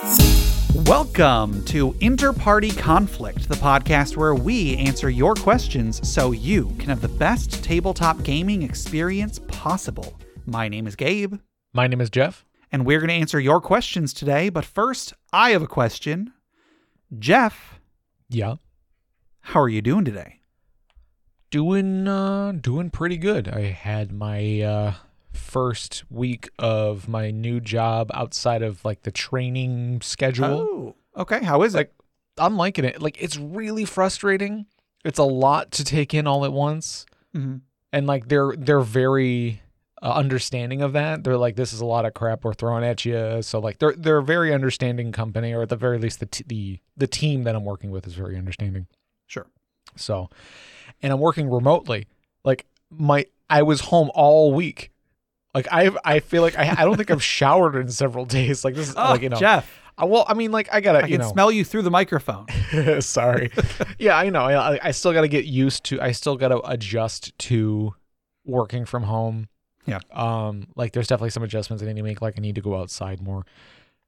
Welcome to Interparty Conflict, the podcast where we answer your questions so you can have the best tabletop gaming experience possible. My name is Gabe, My name is Jeff. and we're going to answer your questions today. But first, I have a question. Jeff, Yeah. how are you doing today? Doing uh doing pretty good. I had my uh first week of my new job outside of like the training schedule. Oh, okay. How is it? I'm liking it. Like it's really frustrating. It's a lot to take in all at once. Mhm. And like they're they're very uh, understanding of that. They're like this is a lot of crap we're throwing at you. So like they're they're a very understanding company or at the very least the t- the the team that I'm working with is very understanding. Sure. So, and I'm working remotely. Like my, I was home all week. Like I, I feel like I, I don't think I've showered in several days. Like this is Oh, like you know. Jeff, I, well, I mean, like I gotta, I you can know. smell you through the microphone. sorry. yeah, I know. I, I still got to get used to. I still got to adjust to working from home. Yeah. Um. Like there's definitely some adjustments I need to make. Like I need to go outside more.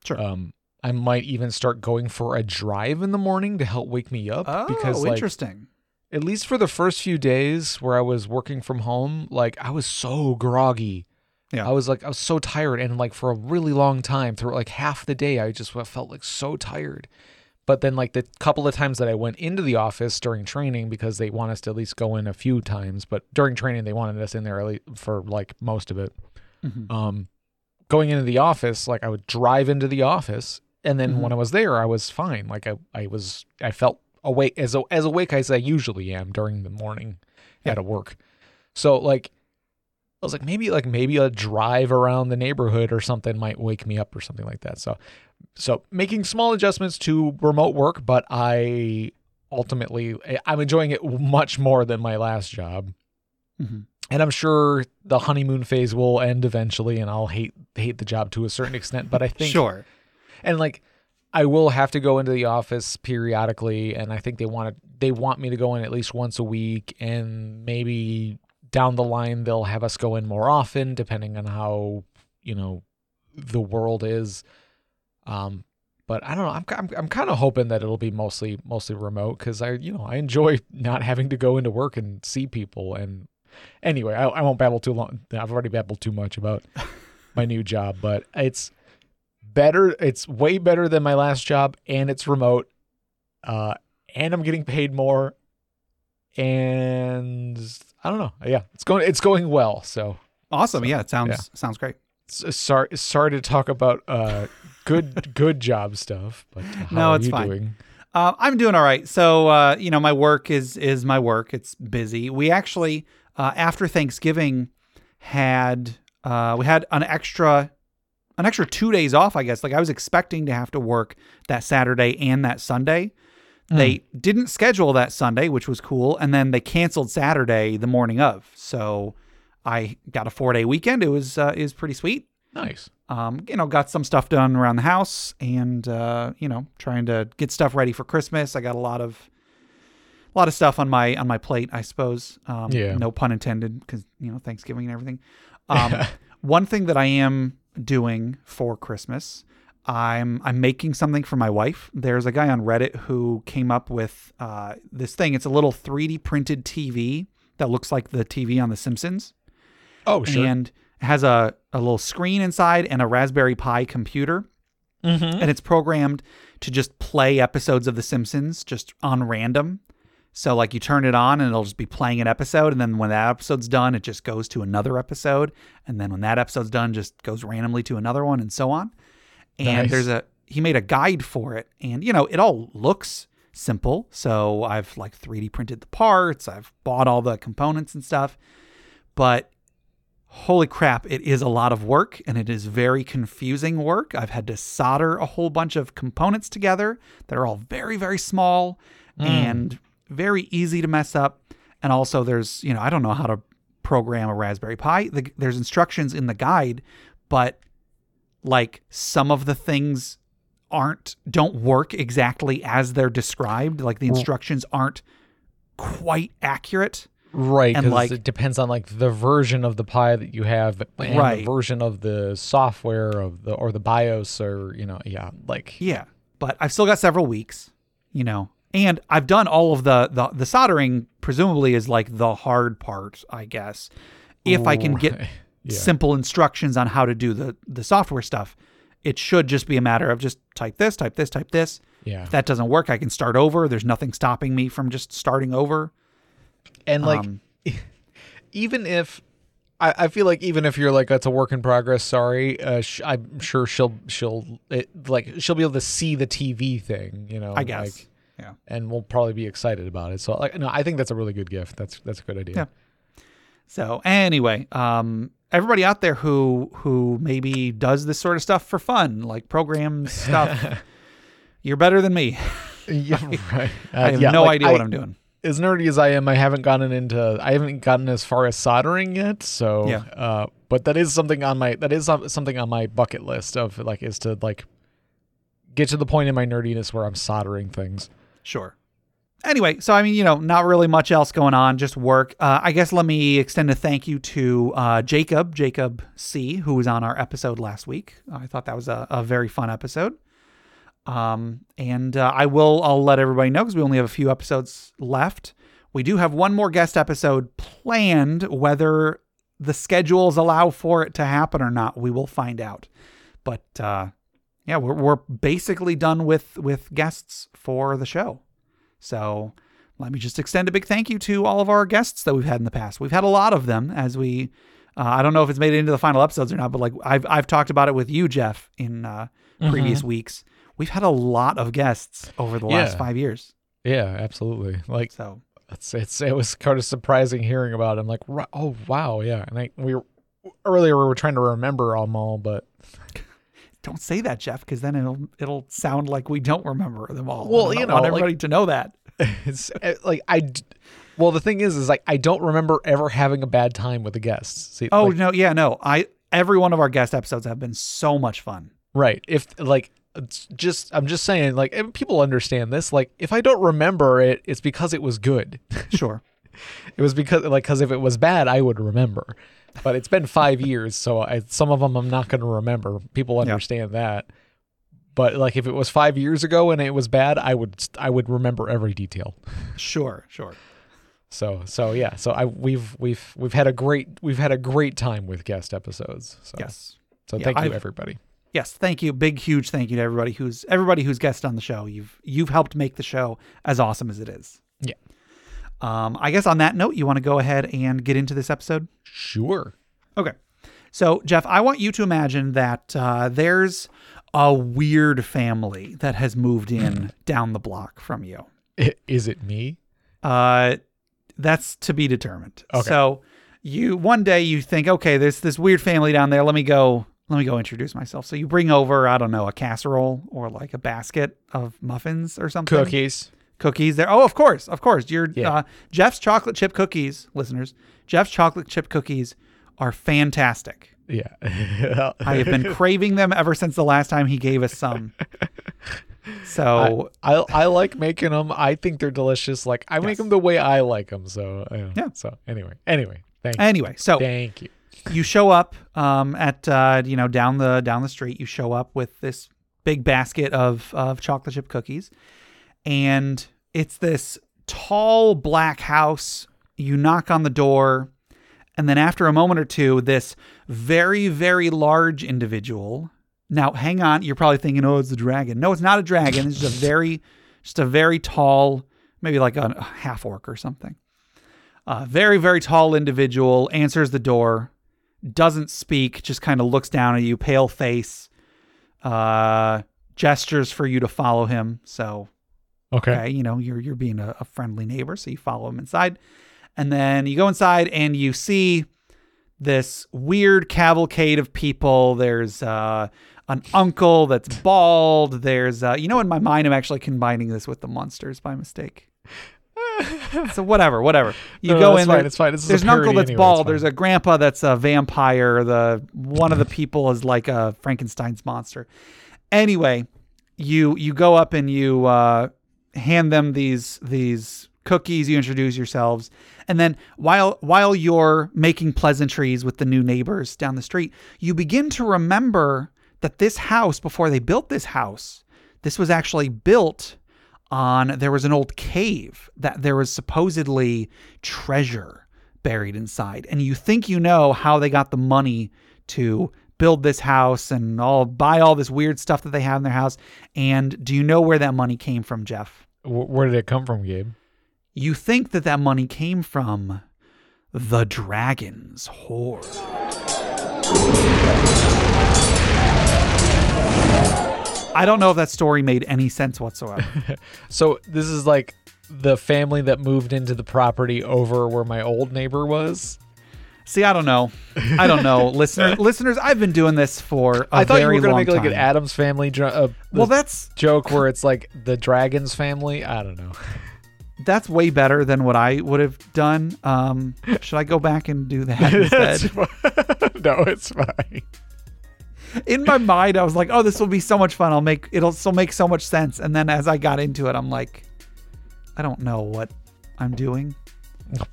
Sure. Um. I might even start going for a drive in the morning to help wake me up Oh, because like interesting. at least for the first few days where I was working from home, like I was so groggy. Yeah. I was like I was so tired and like for a really long time through like half the day I just felt like so tired. But then like the couple of times that I went into the office during training because they want us to at least go in a few times, but during training they wanted us in there at least for like most of it. Mhm. Um going into the office, like I would drive into the office and then Mhm. when I was there I was fine. Like I, I was I felt awake as as awake as I usually am during the morning Yeah. at work. So like I was like maybe like maybe a drive around the neighborhood or something might wake me up or something like that. So so making small adjustments to remote work, but I ultimately I'm enjoying it much more than my last job. Mhm. And I'm sure the honeymoon phase will end eventually and I'll hate hate the job to a certain extent, but I think Sure. and like I will have to go into the office periodically and I think they want to they want me to go in at least once a week and maybe down the line they'll have us go in more often depending on how, you know, the world is um but I don't know. I'm I'm, I'm kind of hoping that it'll be mostly mostly remote cuz I you know, I enjoy not having to go into work and see people and anyway, I, I won't babble too long. I've already babbled too much about my new job, but it's better. It's way better than my last job, and it's remote. Uh, and I'm getting paid more, and I don't know. Yeah, it's going. It's going well. So Awesome. yeah, it sounds yeah. sounds great. sorry, sorry to talk about uh good good job stuff, but how No, are it's you fine. doing? Uh, I'm doing all right. So, uh, you know, my work is is my work. It's busy. We actually, uh, after Thanksgiving, had uh, we had an extra an extra two days off. I guess. Like I was expecting to have to work that Saturday and that Sunday. They didn't schedule that Sunday, which was cool, and then they canceled Saturday the morning of. So I got a four day weekend. It was uh, is pretty sweet Nice. um, you know, got some stuff done around the house and, uh, you know, trying to get stuff ready for Christmas. I got a lot of, a lot of stuff on my, on my plate, I suppose. Um, Yeah. no pun intended because, you know, Thanksgiving and everything. Um, one thing that I am doing for Christmas, I'm, I'm making something for my wife. There's a guy on Reddit who came up with, uh, this thing. It's a little 3D printed TV that looks like the TV on The Simpsons Oh sure. and it has a, a little screen inside and a Raspberry Pi computer. mm-hmm. And it's programmed to just play episodes of The Simpsons just on random. So, like, you turn it on and it'll just be playing an episode. And then when that episode's done, it just goes to another episode. And then when that episode's done, just goes randomly to another one and so on. And Nice. there's a, he made a guide for it. And, you know, it all looks simple. So, I've like 3D printed the parts, I've bought all the components and stuff. But holy crap, it is a lot of work and it is very confusing work. I've had to solder a whole bunch of components together that are all very, very small mm. and very easy to mess up. And also, there's, you know, I don't know how to program a Raspberry Pi. The, there's instructions in the guide, but like some of the things aren't don't work exactly as they're described like the instructions aren't quite accurate Right, And, like- it depends on like the version of the Pi that you have, and Right. the version of the software of the or the BIOS, or you know, yeah, like Yeah, but I've still got several weeks, you know, and I've done all of the the, the soldering. Presumably, is like the hard part, I guess. If I can get. Yeah. simple instructions on how to do the the software stuff, it should just be a matter of just type this, type this, type this. yeah, If that doesn't work, I can start over. There's nothing stopping me from just starting over. and like Um, even if I, I feel like even if you're like it's a work in progress, sorry, uh, sh- I'm sure she'll she'll it, like she'll be able to see the TV thing, you know. I guess. like, yeah. and we'll probably be excited about it. So like, no, I think that's a really good gift. That's that's a good idea. Yeah. So anyway, um, everybody out there who who maybe does this sort of stuff for fun, like programs stuff, you're better than me. Yeah, right. Uh, I have yeah, no like, idea I- what I'm doing. as nerdy as I am, I haven't gotten into I haven't gotten as far as soldering yet. So, Yeah. uh, but that is something on my that is something on my bucket list of like is to like get to the point in my nerdiness where I'm soldering things. Sure. Anyway, so I mean, you know, not really much else going on, just work. Uh, I guess let me extend a thank you to uh, Jacob, Jacob C, who was on our episode last week. I thought that was a, a very fun episode. Um, and uh, I will, I'll let everybody know because we only have a few episodes left. We do have one more guest episode planned. Whether the schedules allow for it to happen or not, we will find out. But uh, yeah, we're, we're basically done with with guests for the show. So let me just extend a big thank you to all of our guests that we've had in the past. We've had a lot of them as we. Uh, I don't know if it's made it into the final episodes or not, but like I've I've talked about it with you, Jeff, in uh, previous weeks. We've had a lot of guests over the last Yeah. five years. Yeah, absolutely. Like So it's it's it was kind of surprising hearing about. It. I'm like, oh wow, yeah. And I we were earlier we were trying to remember them all, but don't say that, Jeff, because then it'll it'll sound like we don't remember them all. Well, you want know, like- everybody to know that. it's uh, like I. Well, the thing is, is like I don't remember ever having a bad time with the guests. See, Oh like, no, yeah, no. I every one of our guest episodes have been so much fun. Right. If like it's just I'm just saying like and people understand this like if I don't remember it it's because it was good. Sure. it was because like cuz if it was bad I would remember. But it's been 5 years so I, some of them I'm not going to remember. People understand that. But like if it was 5 years ago and it was bad I would I would remember every detail. sure, sure. So so yeah, so I we've we've we've had a great we've had a great time with guest episodes. So Yes. so Yeah, thank you I've- everybody. Yes, thank you. Big huge thank you to everybody who's everybody who's guest on the show. You've you've helped make the show as awesome as it is. Um, I guess on that note, you want to go ahead and get into this episode? Sure. Okay. So, Jeff, I want you to imagine that uh, there's a weird family that has moved in down the block from you. Is it me? Uh, that's to be determined. Okay. So, you one day you think, okay, there's this weird family down there. Let me go. Let me go introduce myself. So you bring over, I don't know, a casserole or like a basket of muffins or something. Cookies. Cookies there. Oh, of course, of course. Your Yeah. uh, Jeff's chocolate chip cookies, listeners. Jeff's chocolate chip cookies are fantastic. Yeah. I have been craving them ever since the last time he gave us some. So I I like making them. I think they're delicious. Like I make them the way I like them. So uh, Yeah. So anyway, anyway, thank you. anyway, so Thank you. you show up um, at uh, you know down the down the street. You show up with this big basket of of chocolate chip cookies, and it's this tall black house. You knock on the door, and then after a moment or two, this very very large individual. Now, hang on. You're probably thinking, "Oh, it's a dragon." No, it's not a dragon. It's just a very, just a very tall, maybe like a half orc or something. A very very tall individual answers the door doesn't speak, just kind of looks down at you, pale face, uh, gestures for you to follow him. So, Okay. okay, you know, you're you're being a, a friendly neighbor, so you follow him inside, and then you go inside and you see this weird cavalcade of people. There's uh, an uncle that's bald. There's, uh, you know, in my mind, I'm actually combining this with the monsters by mistake. so whatever, whatever. You No, go that's in. fine, there- it's fine. This there's an uncle that's anyway, bald. There's a grandpa that's a vampire. The one of the people is like a Frankenstein's monster. Anyway, you you go up and you uh, hand them these these cookies, you introduce yourselves, and then while while you're making pleasantries with the new neighbors down the street, you begin to remember that this house before they built this house, this was actually built on there was an old cave that there was supposedly treasure buried inside. And you think you know how they got the money to build this house and all buy all this weird stuff that they have in their house. And do you know where that money came from, Jeff? Where did it come from, Gabe? You think that that money came from the dragon's hoard. I don't know if that story made any sense whatsoever. So this is like the family that moved into the property over where my old neighbor was. See, I don't know. I don't know, listener, listeners. I've been doing this for a I thought you were gonna long make like an. Addams family dr- uh, well, that's joke where it's like the Dragons family. I don't know. that's way better than what I would have done. Um, should I go back and do that instead? no, it's fine. In my mind, I was like, "Oh, this will be so much fun. I'll make it'll still make so much sense." And then as I got into it, I'm like, "I don't know what I'm doing."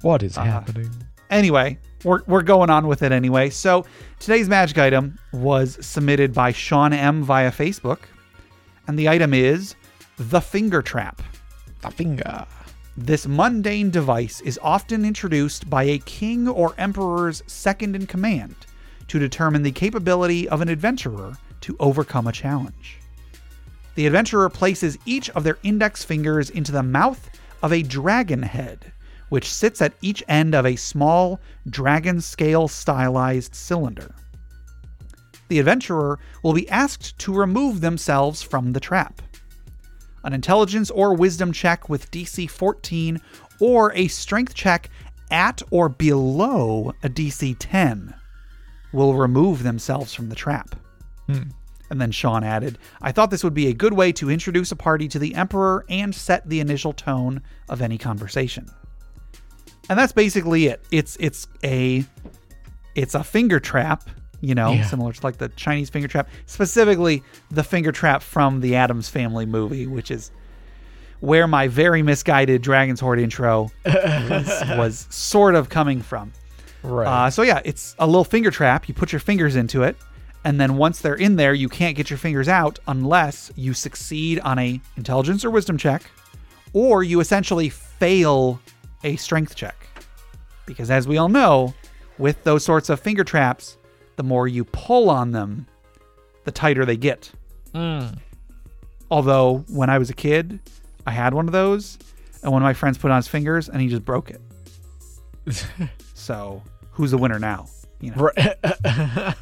What is Uh, happening? Anyway, we're, we're going on with it anyway. So today's magic item was submitted by Sean M via Facebook, and the item is the finger trap. The finger. This mundane device is often introduced by a king or emperor's second in command to determine the capability of an adventurer to overcome a challenge. The adventurer places each of their index fingers into the mouth of a dragon head, which sits at each end of a small dragon scale stylized cylinder. The adventurer will be asked to remove themselves from the trap an intelligence or wisdom check with DC 14, or a strength check at or below a DC 10 will remove themselves from the trap. Hmm. And then Sean added, I thought this would be a good way to introduce a party to the Emperor and set the initial tone of any conversation. And that's basically it. It's it's a it's a finger trap, you know, Yeah. similar to like the Chinese finger trap, specifically the finger trap from the Addams Family movie, which is where my very misguided Dragon's Hoard intro was, was sort of coming from. Right. Uh, so yeah, it's a little finger trap. You put your fingers into it, and then once they're in there, you can't get your fingers out unless you succeed on a intelligence or wisdom check, or you essentially fail a strength check. Because as we all know, with those sorts of finger traps, the more you pull on them, the tighter they get. Mm. Although when I was a kid, I had one of those, and one of my friends put on his fingers, and he just broke it. so who's the winner now? You know. Right.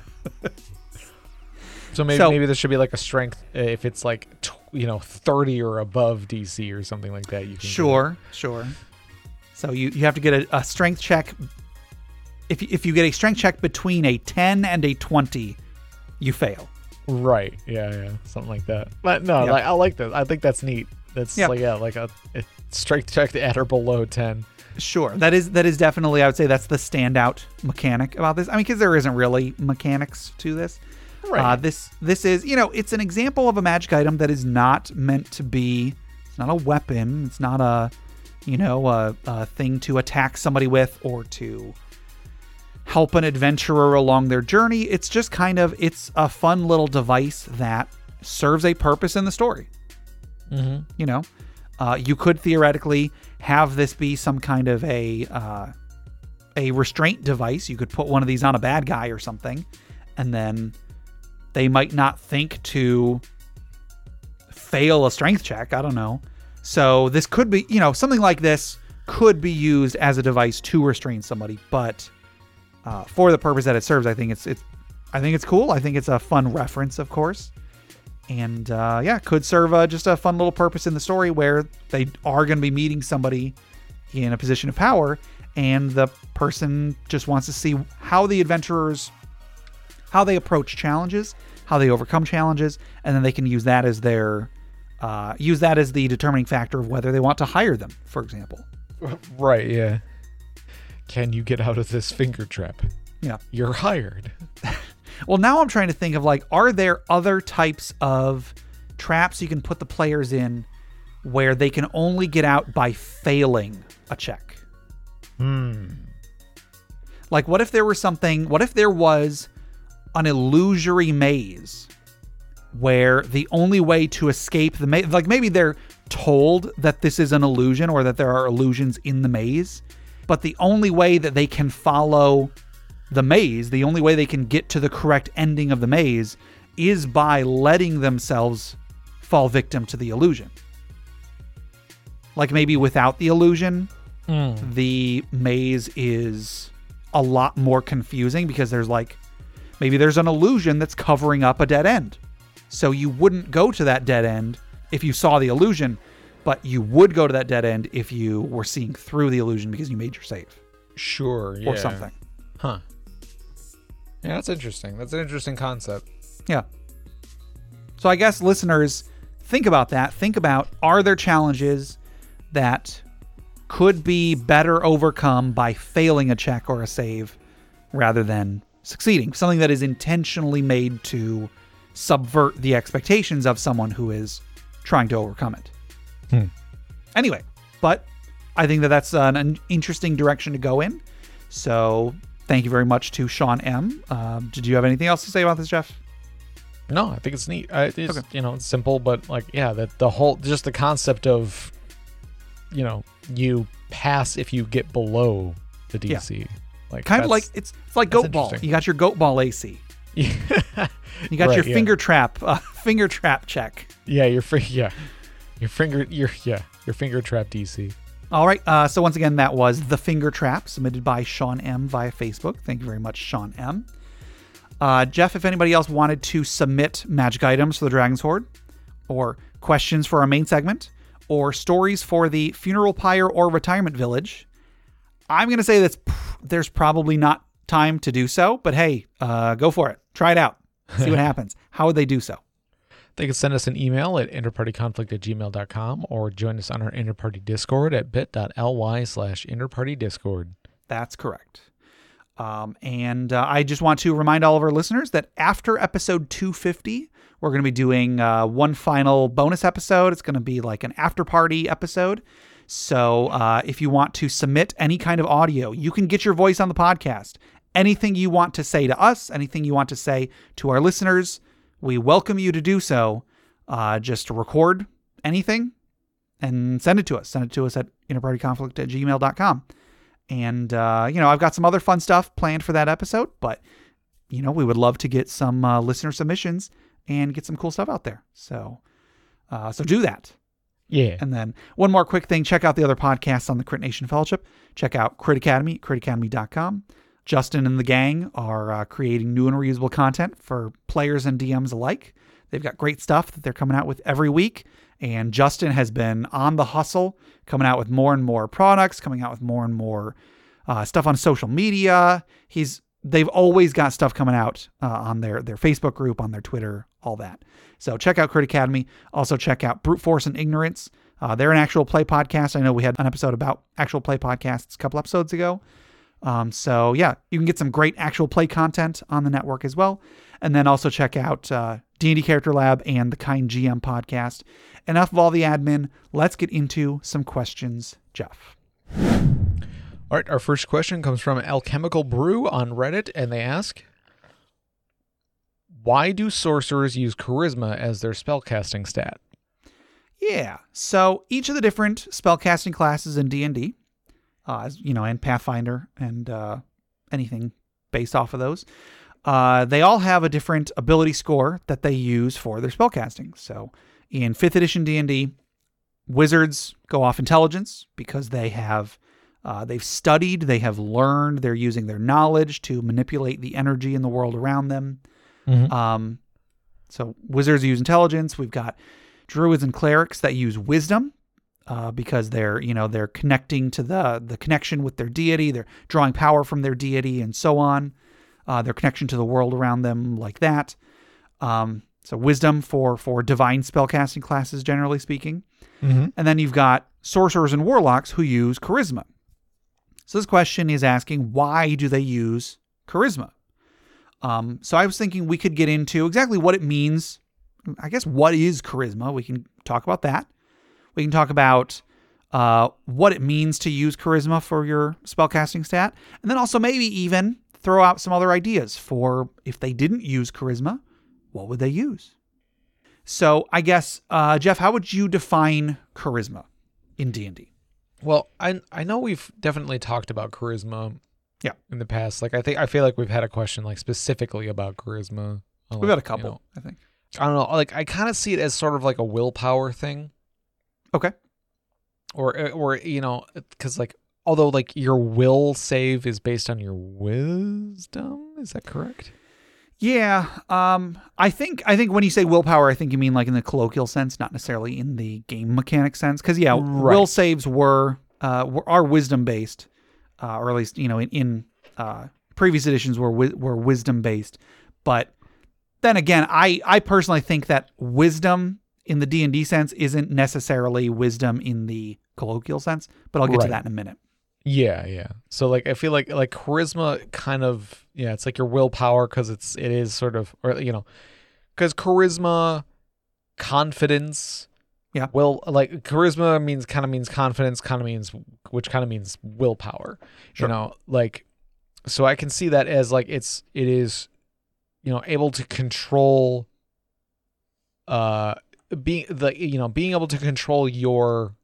so maybe So- maybe this should be like a strength uh, if it's like you know 30 or above DC or something like that. You can. Sure, sure. So you, you have to get a, a strength check. If, you- if you get a strength check between a 10 and a 20, you fail. Right. Yeah. Yeah. Something like that. But no, Yeah. like I like that. I think that's neat. That's Yeah. like yeah, like a, a strength check at or below 10. Sure. That is that is definitely I would say that's the standout mechanic about this. I mean cuz there isn't really mechanics to this. Right. Uh, this this is, you know, it's an example of a magic item that is not meant to be it's not a weapon, it's not a you know, a, a thing to attack somebody with or to help an adventurer along their journey. It's just kind of it's a fun little device that serves a purpose in the story. mm-hmm. You know, uh, you could theoretically have this be some kind of a uh, a restraint device. You could put one of these on a bad guy or something, and then they might not think to fail a strength check. I don't know. So this could be, you know, something like this could be used as a device to restrain somebody, but uh, for the purpose that it serves, I think it's it's I think it's cool. I think it's a fun reference, of course and uh, yeah, could serve uh, just a fun little purpose in the story where they are going to be meeting somebody in a position of power, and the person just wants to see how the adventurers, how they approach challenges, how they overcome challenges, and then they can use that as their, uh, use that as the determining factor of whether they want to hire them, for example. Right. Yeah. Can you get out of this finger trap? Yeah. You're hired. Well, now I'm trying to think of like, are there other types of traps you can put the players in where they can only get out by failing a check. Hmm. Like, what if there was something, what if there was an illusory maze where the only way to escape the maze, like maybe they're told that this is an illusion or that there are illusions in the maze, but the only way that they can follow the maze, the only way they can get to the correct ending of the maze is by letting themselves fall victim to the illusion. Like maybe without the illusion, Mm. the maze is a lot more confusing because there's like maybe there's an illusion that's covering up a dead end. So you wouldn't go to that dead end if you saw the illusion, but you would go to that dead end if you were seeing through the illusion because you made your save Sure. Yeah. or something. Huh. Yeah, that's interesting. That's an interesting concept. Yeah. So I guess listeners think about that. Think about are there challenges that could be better overcome by failing a check or a save rather than succeeding? Something that is intentionally made to subvert the expectations of someone who is trying to overcome it. Hmm. Anyway, but I think that that's an, an interesting direction to go in. So thank you very much to Sean M. Um, did you have anything else to say about this, Jeff? No, I think it's neat. I, it's Okay. you know it's simple, but like yeah, that the whole just the concept of you know you pass if you get below the Yeah. DC. Like kind of like it's it's like goat ball. You got your goat ball AC. You got Right, your yeah. finger trap uh, finger trap check. yeah, your fi- yeah, your finger your yeah your finger trap DC. All right. Uh, so once again, that was the finger trap submitted by Sean M via Facebook. Thank you very much, Sean M. Uh, Jeff, if anybody else wanted to submit magic items for the Dragon's Hoard, or questions for our main segment, or stories for the funeral pyre or retirement village, I'm going to say that there's probably not time to do so. But hey, uh, go for it. Try it out. See what happens. How would they do so? They can send us an email at interpartyconflict at gmail.com or join us on our interparty discord at bit.ly slash interpartydiscord. That's correct. Um, and uh, I just want to remind all of our listeners that after episode 250, we're going to be doing uh, one final bonus episode. It's going to be like an after party episode. So uh, if you want to submit any kind of audio, you can get your voice on the podcast. Anything you want to say to us, anything you want to say to our listeners, we welcome you to do so. Uh, just record anything and send it to us. Send it to us at interpartyconflict at gmail.com. And, uh, you know, I've got some other fun stuff planned for that episode, but, you know, we would love to get some uh, listener submissions and get some cool stuff out there. So, uh, so do that. Yeah. And then one more quick thing check out the other podcasts on the Crit Nation Fellowship. Check out Crit Academy, critacademy.com. Justin and the gang are uh, creating new and reusable content for players and DMs alike. They've got great stuff that they're coming out with every week. And Justin has been on the hustle, coming out with more and more products, coming out with more and more uh, stuff on social media. He's they've always got stuff coming out uh, on their their Facebook group, on their Twitter, all that. So check out Crit Academy. Also check out Brute Force and Ignorance. Uh, they're an actual play podcast. I know we had an episode about actual play podcasts a couple episodes ago. Um, so yeah, you can get some great actual play content on the network as well. And then also check out uh, D&D Character Lab and the Kind GM podcast. Enough of all the admin. Let's get into some questions, Jeff. All right, our first question comes from Alchemical Brew on Reddit, and they ask, "Why do sorcerers use charisma as their spellcasting stat?" Yeah. So each of the different spellcasting classes in D and D, uh, as- you know, and Pathfinder and uh, anything based off of those, uh, they all have a different ability score that they use for their spellcasting. So in fifth edition D and D, wizards go off intelligence because they have uh, they've studied, they have learned, they're using their knowledge to manipulate the energy in the world around them. Um, so wizards use intelligence. We've got druids and clerics that use wisdom uh, because they're you know they're connecting to the the connection with their deity. They're drawing power from their deity and so on. Uh, their connection to the world around them, like that. Um, so wisdom for for divine spellcasting classes, generally speaking. Mm-hmm. And then you've got sorcerers and warlocks who use charisma. So this question is asking why do they use charisma? Um, so I was thinking we could get into exactly what it means. I guess what is charisma? We can talk about that. We can talk about uh, what it means to use charisma for your spellcasting stat, and then also maybe even throw out some other ideas for if they didn't use charisma, what would they use? So I guess, uh, Jeff, how would you define charisma in D and D? Well, I I know we've definitely talked about charisma. Yeah. In the past, like I think I feel like we've had a question like specifically about charisma. We've got a you couple, know, I think. I don't know. Like I kind of see it as sort of like a willpower thing, Okay. or uh, or you know, because like although like your will save is based on your wisdom, is that correct? Yeah, um, I think I think when you say willpower, I think you mean like in the colloquial sense, not necessarily in the game mechanic sense. Because yeah, Right. will saves were uh were, are wisdom based, uh, or at least you know in, in uh, previous editions were wi- were wisdom based. But then again, I I personally think that wisdom in the D and D sense isn't necessarily wisdom in the colloquial sense. But I'll get to that in a minute. Yeah, yeah. So like I feel like like charisma kind of yeah, it's like your willpower because it's it is sort of or you know because charisma, confidence. Yeah. Well, like charisma means kind of means confidence, kind of means which kind of means willpower. Sure. You know, like so I can see that as like it's it is you know able to control uh being the you know being able to control your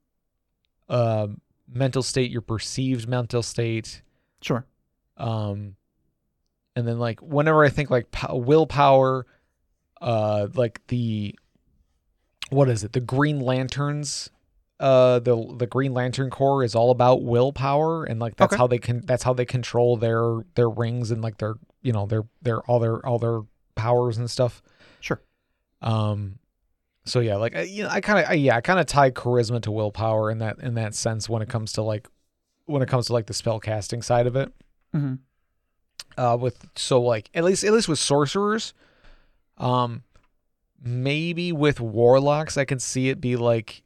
um mental state, your perceived mental state, Sure. um, and then like whenever I think like pow- willpower, uh, like the what is it? The Green Lanterns, uh, the the Green Lantern Corps is all about willpower, and like that's Okay. how they can that's how they control their their rings and like their you know their their all their all their powers and stuff. Sure. Um, so yeah, like I, you know, I kind of yeah, I kind of tie charisma to willpower in that in that sense when it comes to like when it comes to like the spell casting side of it. hmm Uh, with so like at least at least with sorcerers, um, maybe with warlocks, I can see it be like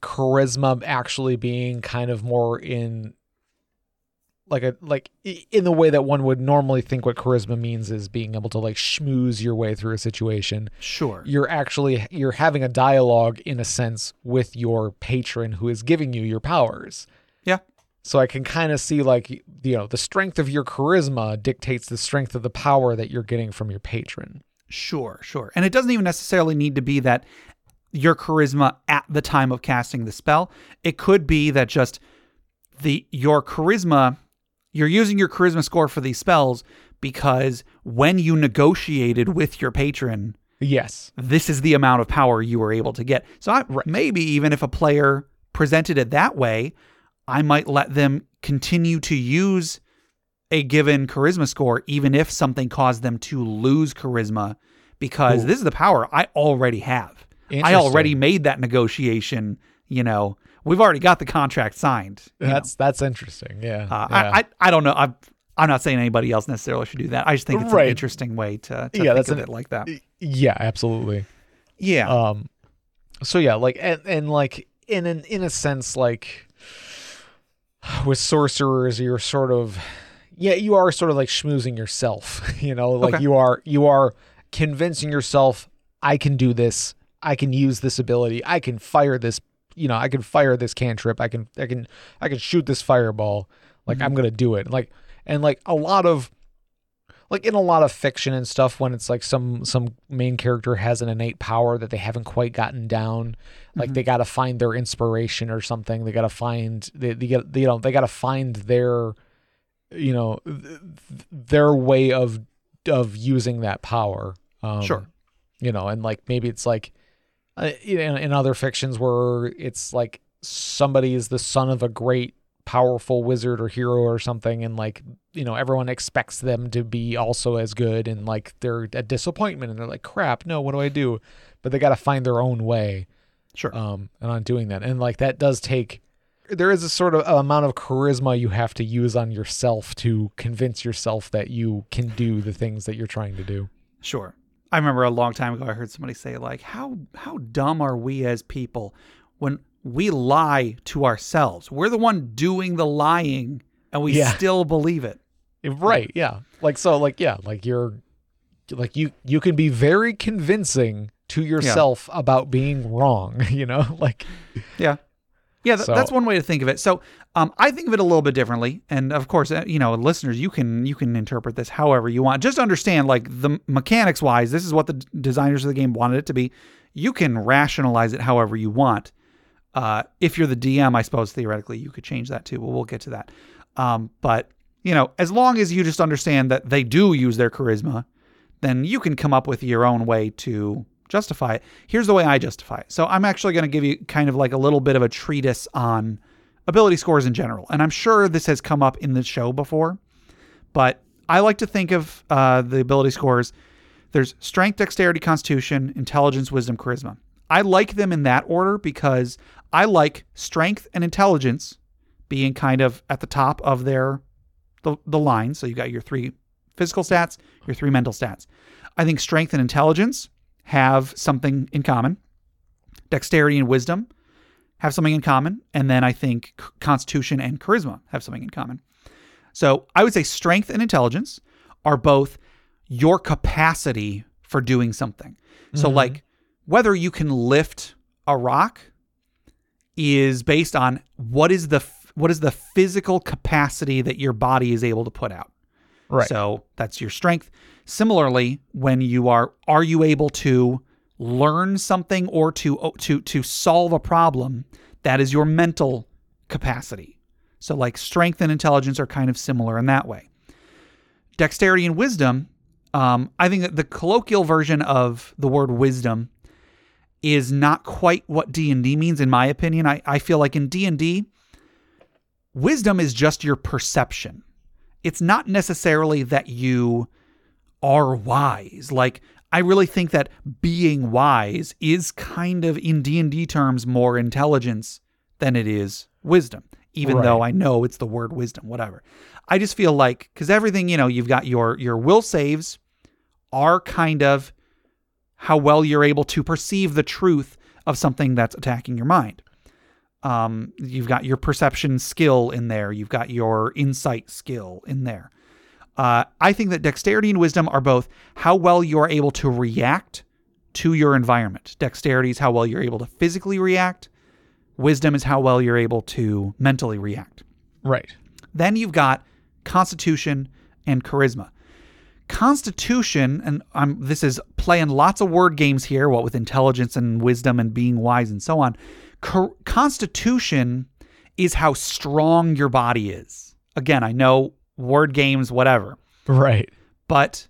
charisma actually being kind of more in like a like in the way that one would normally think what charisma means is being able to like schmooze your way through a situation Sure. you're actually you're having a dialogue in a sense with your patron who is giving you your powers. Yeah. So I can kind of see like you know the strength of your charisma dictates the strength of the power that you're getting from your patron. Sure, sure. And it doesn't even necessarily need to be that your charisma at the time of casting the spell. It could be that just the your charisma you're using your charisma score for these spells because when you negotiated with your patron, Yes. this is the amount of power you were able to get. So I, Right. maybe even if a player presented it that way, I might let them continue to use a given charisma score, even if something caused them to lose charisma, because Ooh. this is the power I already have. I already made that negotiation. You know, we've already got the contract signed. you know. That's that's interesting. Yeah. Uh, yeah. I, I I don't know. I'm I'm not saying anybody else necessarily should do that. I just think it's Right. an interesting way to, to Yeah, think that's of an- it like that. yeah, absolutely. Yeah. Um so yeah, like and, and like in an in a sense like with sorcerers you're sort of yeah, you are sort of like schmoozing yourself, you know, like Okay. you are you are convincing yourself I can do this. I can use this ability. I can fire this, you know, I can fire this cantrip. I can I can I can shoot this fireball. Like I'm going to do it. Like and like a lot of like in a lot of fiction and stuff when it's like some some main character has an innate power that they haven't quite gotten down like Mhm. they got to find their inspiration or something they got to find they, they get you know they got to find their you know th- th- their way of of using that power um Sure. you know and like maybe it's like uh, in, in other fictions where it's like somebody is the son of a great powerful wizard or hero or something and like you know everyone expects them to be also as good and like they're a disappointment and they're like crap no what do i do but they got to find their own way Sure. um and on doing that and like that does take there is a sort of amount of charisma you have to use on yourself to convince yourself that you can do the things that you're trying to do Sure. I remember a long time ago I heard somebody say like how how dumb are we as people when we lie to ourselves. We're the one doing the lying and we Yeah. still believe it. right yeah like so like yeah like you're like you you can be very convincing to yourself about being wrong, you know? Like Yeah. Yeah, th- So- that's one way to think of it. So, um, I think of it a little bit differently, and of course, uh, you know, listeners, you can you can interpret this however you want. Just understand, like the mechanics wise, this is what the d- designers of the game wanted it to be. You can rationalize it however you want. Uh, if you're the DM, I suppose theoretically you could change that too, but we'll get to that. Um, but you know, as long as you just understand that they do use their charisma, then you can come up with your own way to justify it. Here's the way I justify it. So I'm actually going to give you kind of like a little bit of a treatise on ability scores in general. And I'm sure this has come up in the show before, but I like to think of uh, the ability scores. There's strength, dexterity, constitution, intelligence, wisdom, charisma. I like them in that order because I like strength and intelligence being kind of at the top of their the, the line. So you got your three physical stats, your three mental stats. I think strength and intelligence have something in common. Dexterity and wisdom have something in common. And then I think constitution and charisma have something in common. So I would say strength and intelligence are both your capacity for doing something. So, Mhm. like whether you can lift a rock is based on what is the what is the physical capacity that your body is able to put out. right. So that's your strength. Similarly, when you are are you able to learn something or to to to solve a problem, that is your mental capacity. So like strength and intelligence are kind of similar in that way. Dexterity and wisdom, um, I think that the colloquial version of the word wisdom is not quite what D&D means in my opinion. I, I feel like in D&D, wisdom is just your perception it's not necessarily that you are wise. Like I really think that being wise is kind of in D&D terms more intelligence than it is wisdom. Even though I know it's the word wisdom, whatever. I just feel like cuz everything, you know, you've got your your will saves are kind of how well you're able to perceive the truth of something that's attacking your mind. Um, you've got your perception skill in there. You've got your insight skill in there. Uh, I think that dexterity and wisdom are both how well you're able to react to your environment. Dexterity is how well you're able to physically react. Wisdom is how well you're able to mentally react. right. Then you've got constitution and charisma. Constitution, and I'm this is playing lots of word games here, what with intelligence and wisdom and being wise and so on. Co- constitution is how strong your body is. Again, I know word games, whatever, Right. but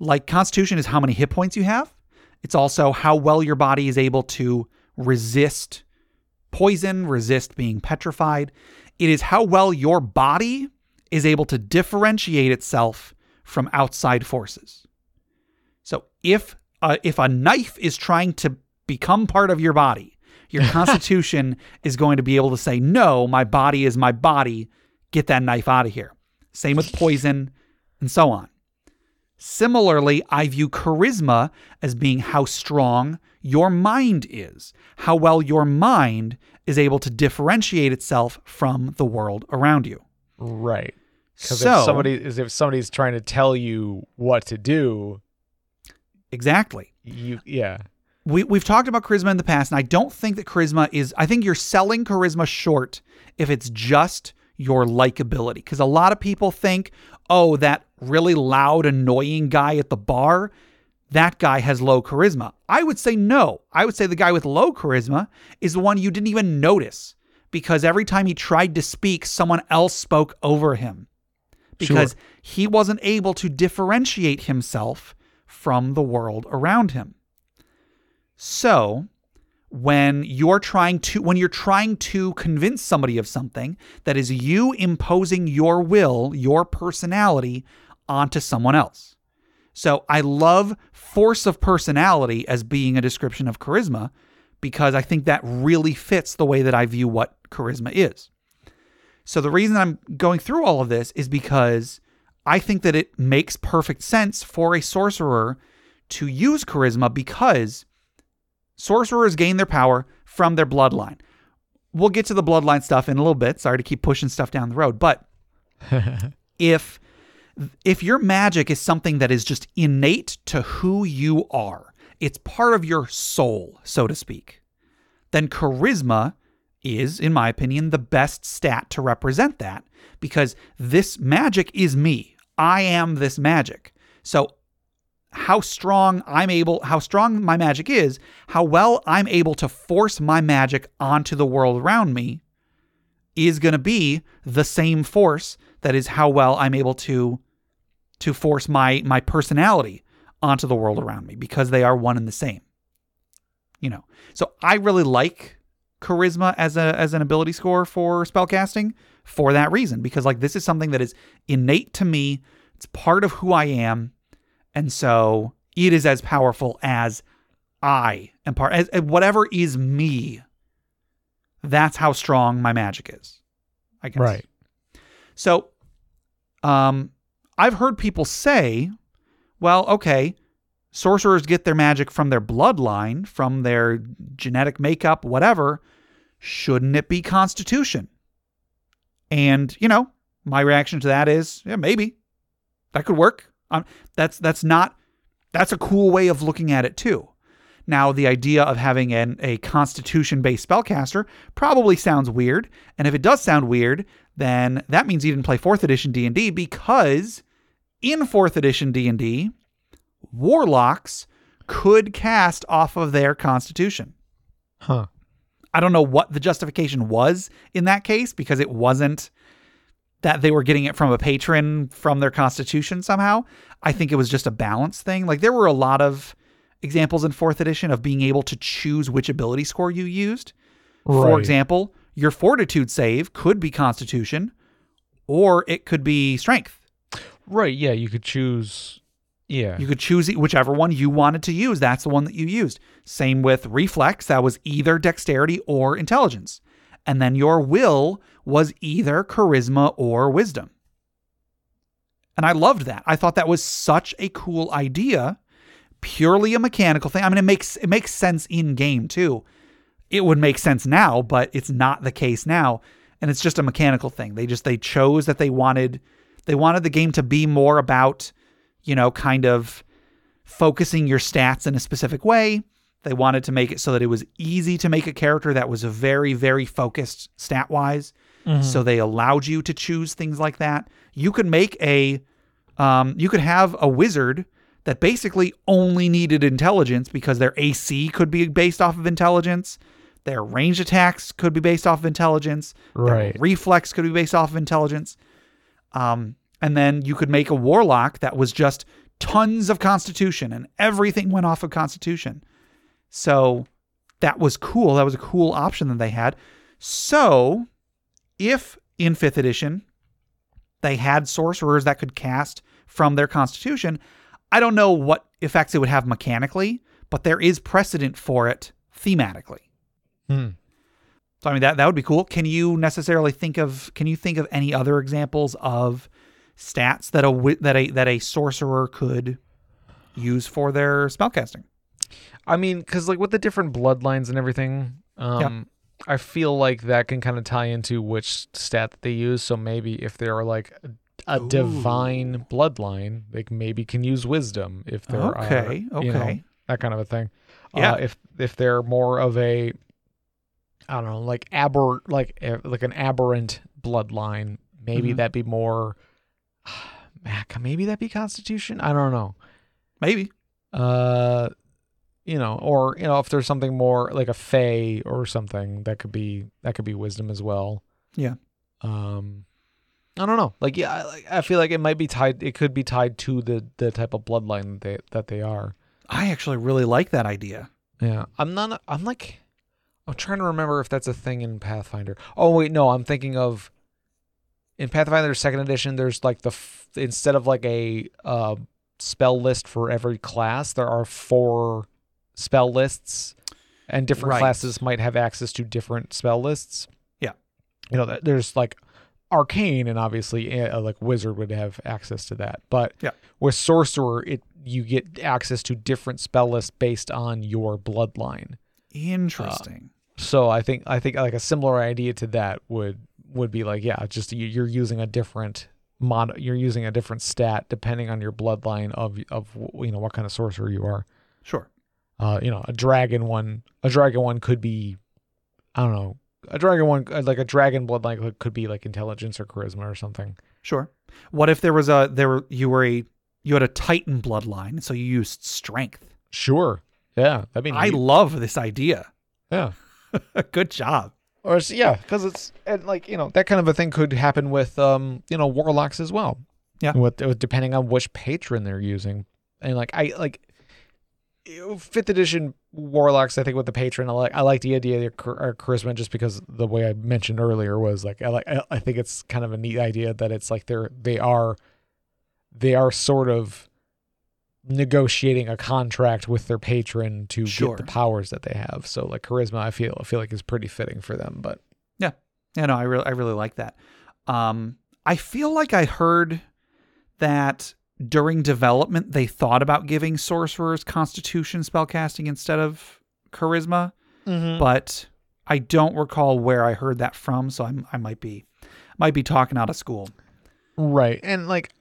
like constitution is how many hit points you have. It's also how well your body is able to resist poison, resist being petrified. It is how well your body is able to differentiate itself from outside forces. So if uh, if a knife is trying to become part of your body, your constitution is going to be able to say, "No, my body is my body. Get that knife out of here." Same with poison and so on. Similarly, I view charisma as being how strong your mind is, how well your mind is able to differentiate itself from the world around you. Right. Because So, if somebody is if somebody's trying to tell you what to do, exactly. you yeah. We, we've talked about charisma in the past, and I don't think that charisma is, I think you're selling charisma short if it's just your likability. Because a lot of people think, oh, that really loud, annoying guy at the bar, that guy has low charisma. I would say no. I would say the guy with low charisma is the one you didn't even notice because every time he tried to speak, someone else spoke over him because he wasn't able to differentiate himself from the world around him. So, when you're trying to when you're trying to convince somebody of something that is you imposing your will, your personality onto someone else. So, I love force of personality as being a description of charisma because I think that really fits the way that I view what charisma is. So the reason I'm going through all of this is because I think that it makes perfect sense for a sorcerer to use charisma because sorcerers gain their power from their bloodline. We'll get to the bloodline stuff in a little bit. Sorry to keep pushing stuff down the road, but if if your magic is something that is just innate to who you are, it's part of your soul, so to speak, then charisma is, in my opinion, the best stat to represent that because this magic is me. I am this magic. So, how strong I'm able, how strong my magic is, how well I'm able to force my magic onto the world around me is going to be the same force that is how well I'm able to to force my my personality onto the world around me because they are one and the same. You know. So I really like charisma as a as an ability score for spellcasting for that reason because like this is something that is innate to me. It's part of who I am. And so it is as powerful as I am part as, as whatever is me. That's how strong my magic is. I guess. Right. So um I've heard people say, well, okay, sorcerers get their magic from their bloodline, from their genetic makeup, whatever. Shouldn't it be constitution? And, you know, my reaction to that is, yeah, maybe. That could work. Um, that's that's not that's a cool way of looking at it too. Now, the idea of having an, a constitution based spellcaster probably sounds weird, and if it does sound weird, then that means you didn't play 4th edition D&D because in 4th edition D&D, warlocks could cast off of their constitution. Huh. I don't know what the justification was in that case because it wasn't that they were getting it from a patron from their constitution somehow. I think it was just a balance thing. Like there were a lot of examples in 4th edition of being able to choose which ability score you used. Right. For example, your fortitude save could be constitution or it could be strength. Right. Yeah. You could choose. Yeah. You could choose whichever one you wanted to use. That's the one that you used. Same with reflex. That was either dexterity or intelligence. And then your will was either charisma or wisdom. And I loved that. I thought that was such a cool idea. Purely a mechanical thing. I mean, it makes it makes sense in game too. It would make sense now, but it's not the case now. And it's just a mechanical thing. They just they chose that they wanted they wanted the game to be more about you know, kind of focusing your stats in a specific way. They wanted to make it so that it was easy to make a character that was very, very focused stat wise. So they allowed you to choose things like that. You could make a, um, you could have a wizard that basically only needed intelligence because their AC could be based off of intelligence. Their range attacks could be based off of intelligence. Their reflex could be based off of intelligence. Um, and then you could make a warlock that was just tons of constitution and everything went off of constitution. So that was cool. That was a cool option that they had. So if in fifth edition they had sorcerers that could cast from their constitution, I don't know what effects it would have mechanically, but there is precedent for it thematically. Hmm. So I mean that that would be cool. Can you necessarily think of can you think of any other examples of stats that a that a that a sorcerer could use for their spellcasting? I mean, because like with the different bloodlines and everything, um, I feel like that can kind of tie into which stat that they use. So maybe if they're like a, a divine bloodline, they maybe can use wisdom. If they're uh, Okay, know, okay. that kind of a thing. Yeah. Uh, if if they're more of a, I don't know, like aber like uh, like an aberrant bloodline, maybe Mhm. that'd be more. Mac, maybe that'd be Constitution. I don't know Maybe. uh you know or you know if there's something more like a fey or something that could be that could be wisdom as well. Yeah. um i don't know. Like yeah I, like, I feel like it might be tied it could be tied to the the type of bloodline that they that they are. I actually really like that idea. yeah. I'm not i'm like i'm trying to remember if that's a thing in pathfinder. Oh wait no i'm thinking of in pathfinder second edition there's like the f- instead of like a uh spell list for every class there are four spell lists and different Right. classes might have access to different spell lists Yeah. you know there's like arcane and obviously uh, like wizard would have access to that but Yeah. with sorcerer it you get access to different spell lists based on your bloodline Interesting. so i think i think like a similar idea to that would would be like yeah just you're using a different mod you're using a different stat depending on your bloodline of of you know what kind of sorcerer you are sure. Uh, you know, a dragon one, a dragon one could be, I don't know, a dragon one uh, like a dragon blood like could be like intelligence or charisma or something. Sure. What if there was a there were you were a you had a Titan bloodline, so you used strength. Sure. Yeah, I mean, I love this idea. yeah. Good job. Or it's, yeah, because it's and like you know that kind of a thing could happen with um you know warlocks as well. Yeah. With, with depending on which patron they're using, and like I like fifth edition warlocks. I think with the patron, I like I like the idea of their char- charisma just because the way I mentioned earlier was like I like I, I think it's kind of a neat idea that it's like they're they are they are sort of negotiating a contract with their patron to Sure. get the powers that they have. So like charisma, I feel I feel like is pretty fitting for them. But yeah Yeah, no, I really I really like that. Um I feel like I heard that during development they thought about giving sorcerers constitution spellcasting instead of charisma, mm-hmm. but I don't recall where I heard that from, so I'm, I might be might be talking out of school. right, and like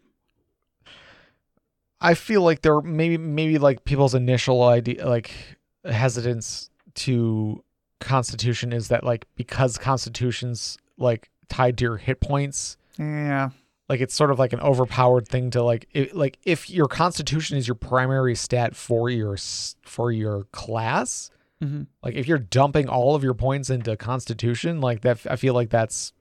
I feel like there maybe maybe like people's initial idea like hesitance to constitution is that like because constitution's like tied to your hit points Yeah. Like it's sort of like an overpowered thing to like it, like if your constitution is your primary stat for your for your class hmm like if you're dumping all of your points into constitution like that i feel like that's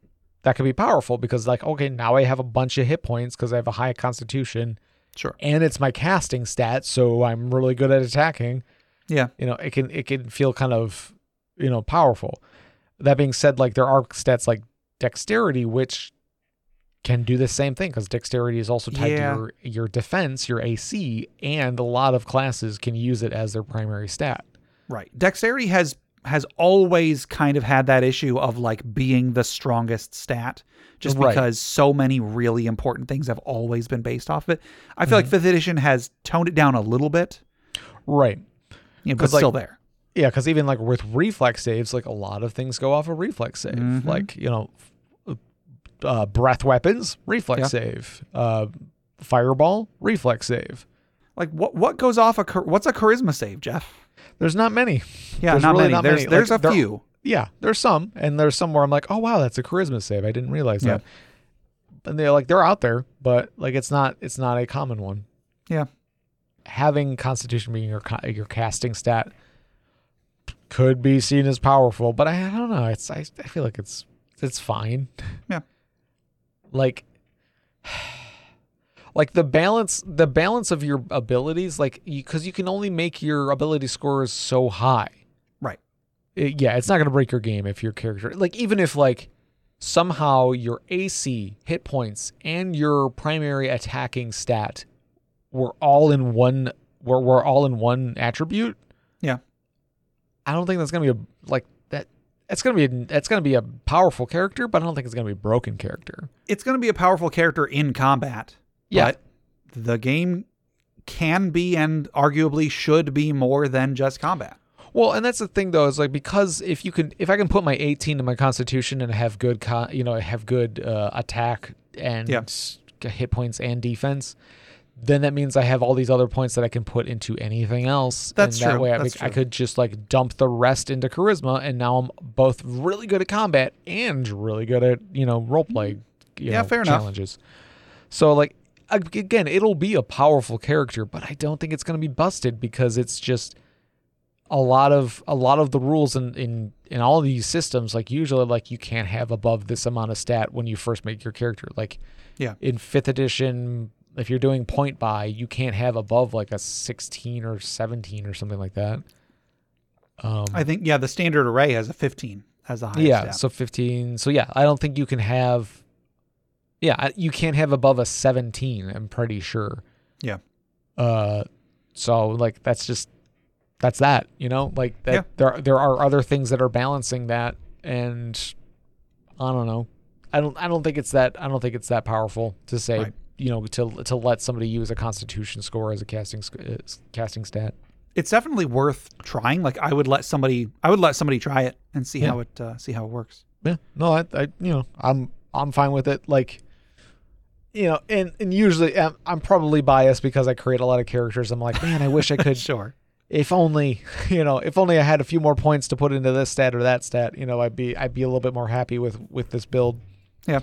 that could be powerful because like okay now i have a bunch of hit points because i have a high constitution Sure. and it's my casting stat so i'm really good at attacking Yeah. you know it can it can feel kind of you know powerful that being said like there are stats like dexterity which can do the same thing because dexterity is also tied Yeah. to your your defense your ac and a lot of classes can use it as their primary stat Right. Dexterity has has always kind of had that issue of like being the strongest stat just Right. because so many really important things have always been based off of it. I feel like 5th edition has toned it down a little bit, right you know, but like, still there. Yeah, because even like with reflex saves, like a lot of things go off a reflex save. Mhm. Like you know, uh, breath weapons, reflex Yeah. save. Uh, fireball, reflex save. Like what what goes off a what's a charisma save, Jeff? There's not many. Yeah, There's not really many. not there's many. there's Like, a there- few. Yeah, there's some, and there's some where I'm like, oh wow, that's a charisma save. I didn't realize Yeah. that. And they're like they're out there, but like it's not it's not a common one. Yeah. Having Constitution being your your casting stat could be seen as powerful, but I, I don't know. It's I, I feel like it's it's fine. Yeah. Like like the balance the balance of your abilities like because you, can only make your ability scores so high Right. it- yeah, it's not going to break your game if your character like even if like somehow your AC hit points and your primary attacking stat were all in one were, were all in one attribute. Yeah. I don't think that's going to be a like it's going to be a, that's going to be a powerful character, but I don't think it's going to be a broken character. It's going to be a powerful character in combat. Yeah. But the game can be and arguably should be more than just combat. Well, and that's the thing though is like because if you can if I can put my 18 to my constitution and have good con, you know have good uh, attack and Yeah. hit points and defense, then that means I have all these other points that I can put into anything else. That's and that true. way I, That's I true. could just like dump the rest into charisma, and now I'm both really good at combat and really good at you know role play. Mm. You Yeah, know, fair enough. challenges. So like again, it'll be a powerful character, but I don't think it's going to be busted because it's just a lot of a lot of the rules in in in all these systems like usually like you can't have above this amount of stat when you first make your character like Yeah. in fifth edition if you're doing point buy you can't have above like a 16 or 17 or something like that um I think yeah, the standard array has a 15 as the highest. yeah stat. so 15 so yeah i don't think you can have yeah you can't have above a 17 i'm pretty sure Yeah. uh so like that's just that's that you know like that Yeah. there there are other things that are balancing that and i don't know i don't i don't think it's that i don't think it's that powerful to say Right. You know to to let somebody use a constitution score as a casting uh, casting stat it's definitely worth trying. Like I would let somebody, I would let somebody try it and see Yeah. how it uh, see how it works. Yeah, no, I, I, you know, I'm, I'm fine with it. Like, you know, and and usually I'm, I'm probably biased because I create a lot of characters. I'm like, man, I wish I could, Sure. if only you know if only I had a few more points to put into this stat or that stat, you know, I'd be I'd be a little bit more happy with with this build. Yeah.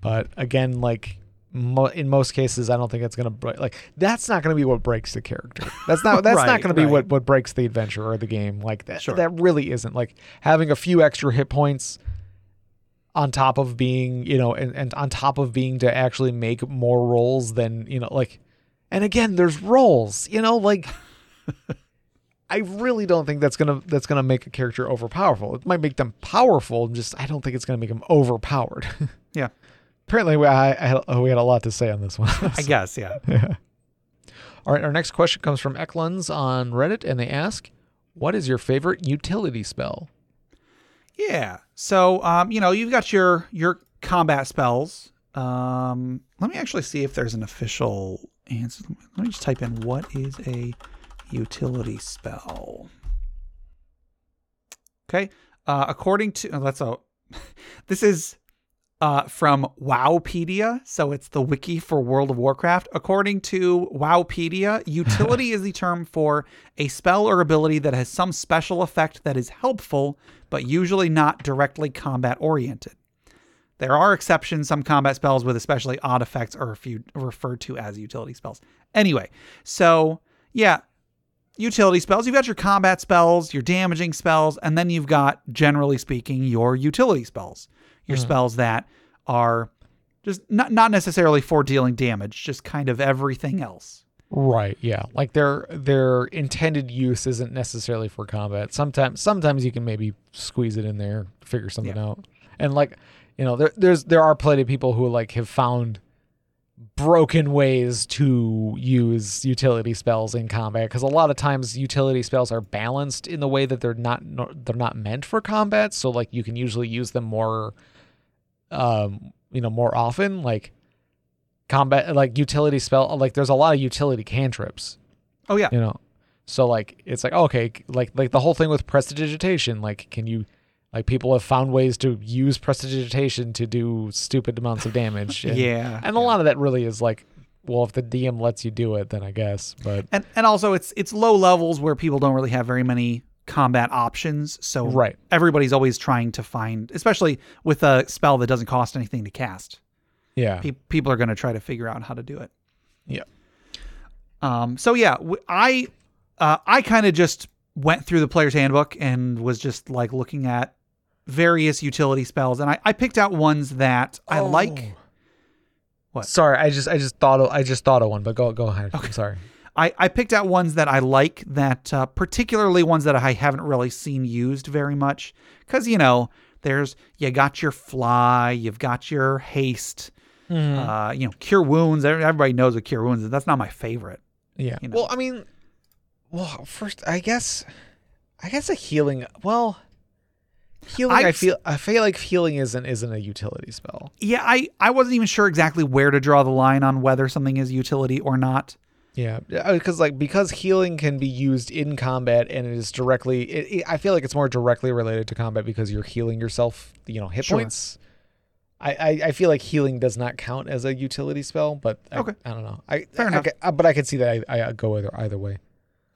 But again, like mo- in most cases, I don't think it's gonna break. Like that's not gonna be what breaks the character. That's not that's not gonna be right. what what breaks the adventure or the game. Like that Sure. that really isn't. Like having a few extra hit points on top of being you know and, and on top of being to actually make more rolls than you know like and again there's rolls you know like i really don't think that's gonna that's gonna make a character overpowerful it might make them powerful just i don't think it's gonna make them overpowered. apparently we, I, I had, oh, we had a lot to say on this one I guess, yeah. yeah. all right our next question comes from eklunds on reddit and they ask what is your favorite utility spell Yeah. So, um, you know, you've got your your combat spells. Um, let me actually see if there's an official answer. Let me just type in what is a utility spell. Okay. Uh, according to oh, that's a this is uh, from Wowpedia, so it's the wiki for World of Warcraft. According to Wowpedia, utility is the term for a spell or ability that has some special effect that is helpful, but usually not directly combat oriented. There are exceptions. Some combat spells with especially odd effects are refu- referred to as utility spells. Anyway, so yeah, utility spells. You've got your combat spells, your damaging spells, and then you've got, generally speaking, your utility spells. Your hmm. spells that are just not not necessarily for dealing damage, just kind of everything else. Right, yeah. Like their their intended use isn't necessarily for combat. Sometimes sometimes you can maybe squeeze it in there, figure something Yeah. out. And like, you know, there there's there are plenty of people who like have found broken ways to use utility spells in combat because a lot of times utility spells are balanced in the way that they're not they're not meant for combat so like you can usually use them more um you know more often like combat like utility spell like there's a lot of utility cantrips. Oh yeah, you know? So like it's like okay like like the whole thing with prestidigitation like can you like people have found ways to use prestidigitation to do stupid amounts of damage. And, yeah. and a lot of that really is like well if the dm lets you do it then i guess but and and also it's it's low levels where people don't really have very many combat options. So Right. everybody's always trying to find, especially with a spell that doesn't cost anything to cast. yeah Pe- people are going to try to figure out how to do it. yeah Um, so yeah, w- I uh, I kind of just went through the player's handbook and was just like looking at various utility spells, and I, I picked out ones that I like. What? sorry i just i just thought of i just thought of one but go go ahead i'm sorry I, I picked out ones that I like that uh, particularly ones that I haven't really seen used very much because you know there's you got your fly you've got your haste uh, you know cure wounds everybody knows what cure wounds is that's not my favorite Yeah. you know. Well, I mean, well, first, I guess, I guess a healing. Well, healing. I feel. I feel like healing isn't isn't a utility spell. yeah I, I wasn't even sure exactly where to draw the line on whether something is utility or not Yeah, because like because healing can be used in combat and it is directly. It, it- I feel like it's more directly related to combat because you're healing yourself. You know, hit Sure. points. I, I, I feel like healing does not count as a utility spell, but I, Okay. I don't know. I Fair I, enough. ca- uh, but I could see that I, I go either either way.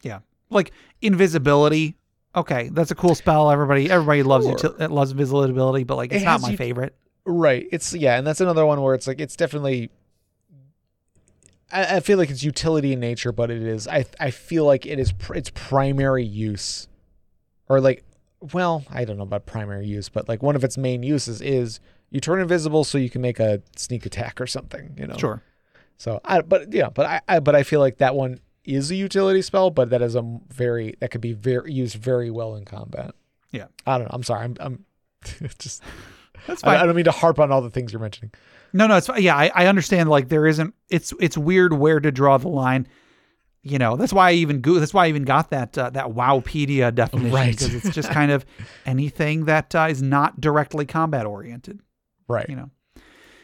Yeah, like invisibility. Okay, that's a cool spell. Everybody, everybody loves Sure. util- loves invisibility, but like it's It not my ut- favorite. Right. It's yeah, and that's another one where it's like it's definitely. I, I feel like it's utility in nature, but it is. I I feel like it is pr- its primary use, or like, well, I don't know about primary use, but like one of its main uses is you turn invisible so you can make a sneak attack or something. You know. Sure. So I but yeah, but I, I but I feel like that one is a utility spell, but that is a very that could be very used very well in combat. Yeah. I don't know. I'm sorry. I'm I'm just That's I, fine. I don't mean to harp on all the things you're mentioning. No, no, it's. Yeah, I, I understand. Like there isn't. It's it's weird where to draw the line. You know, that's why I even go. That's why I even got that uh, that Wowpedia definition Right. because it's just kind of anything that uh, is not directly combat oriented. Right. You know.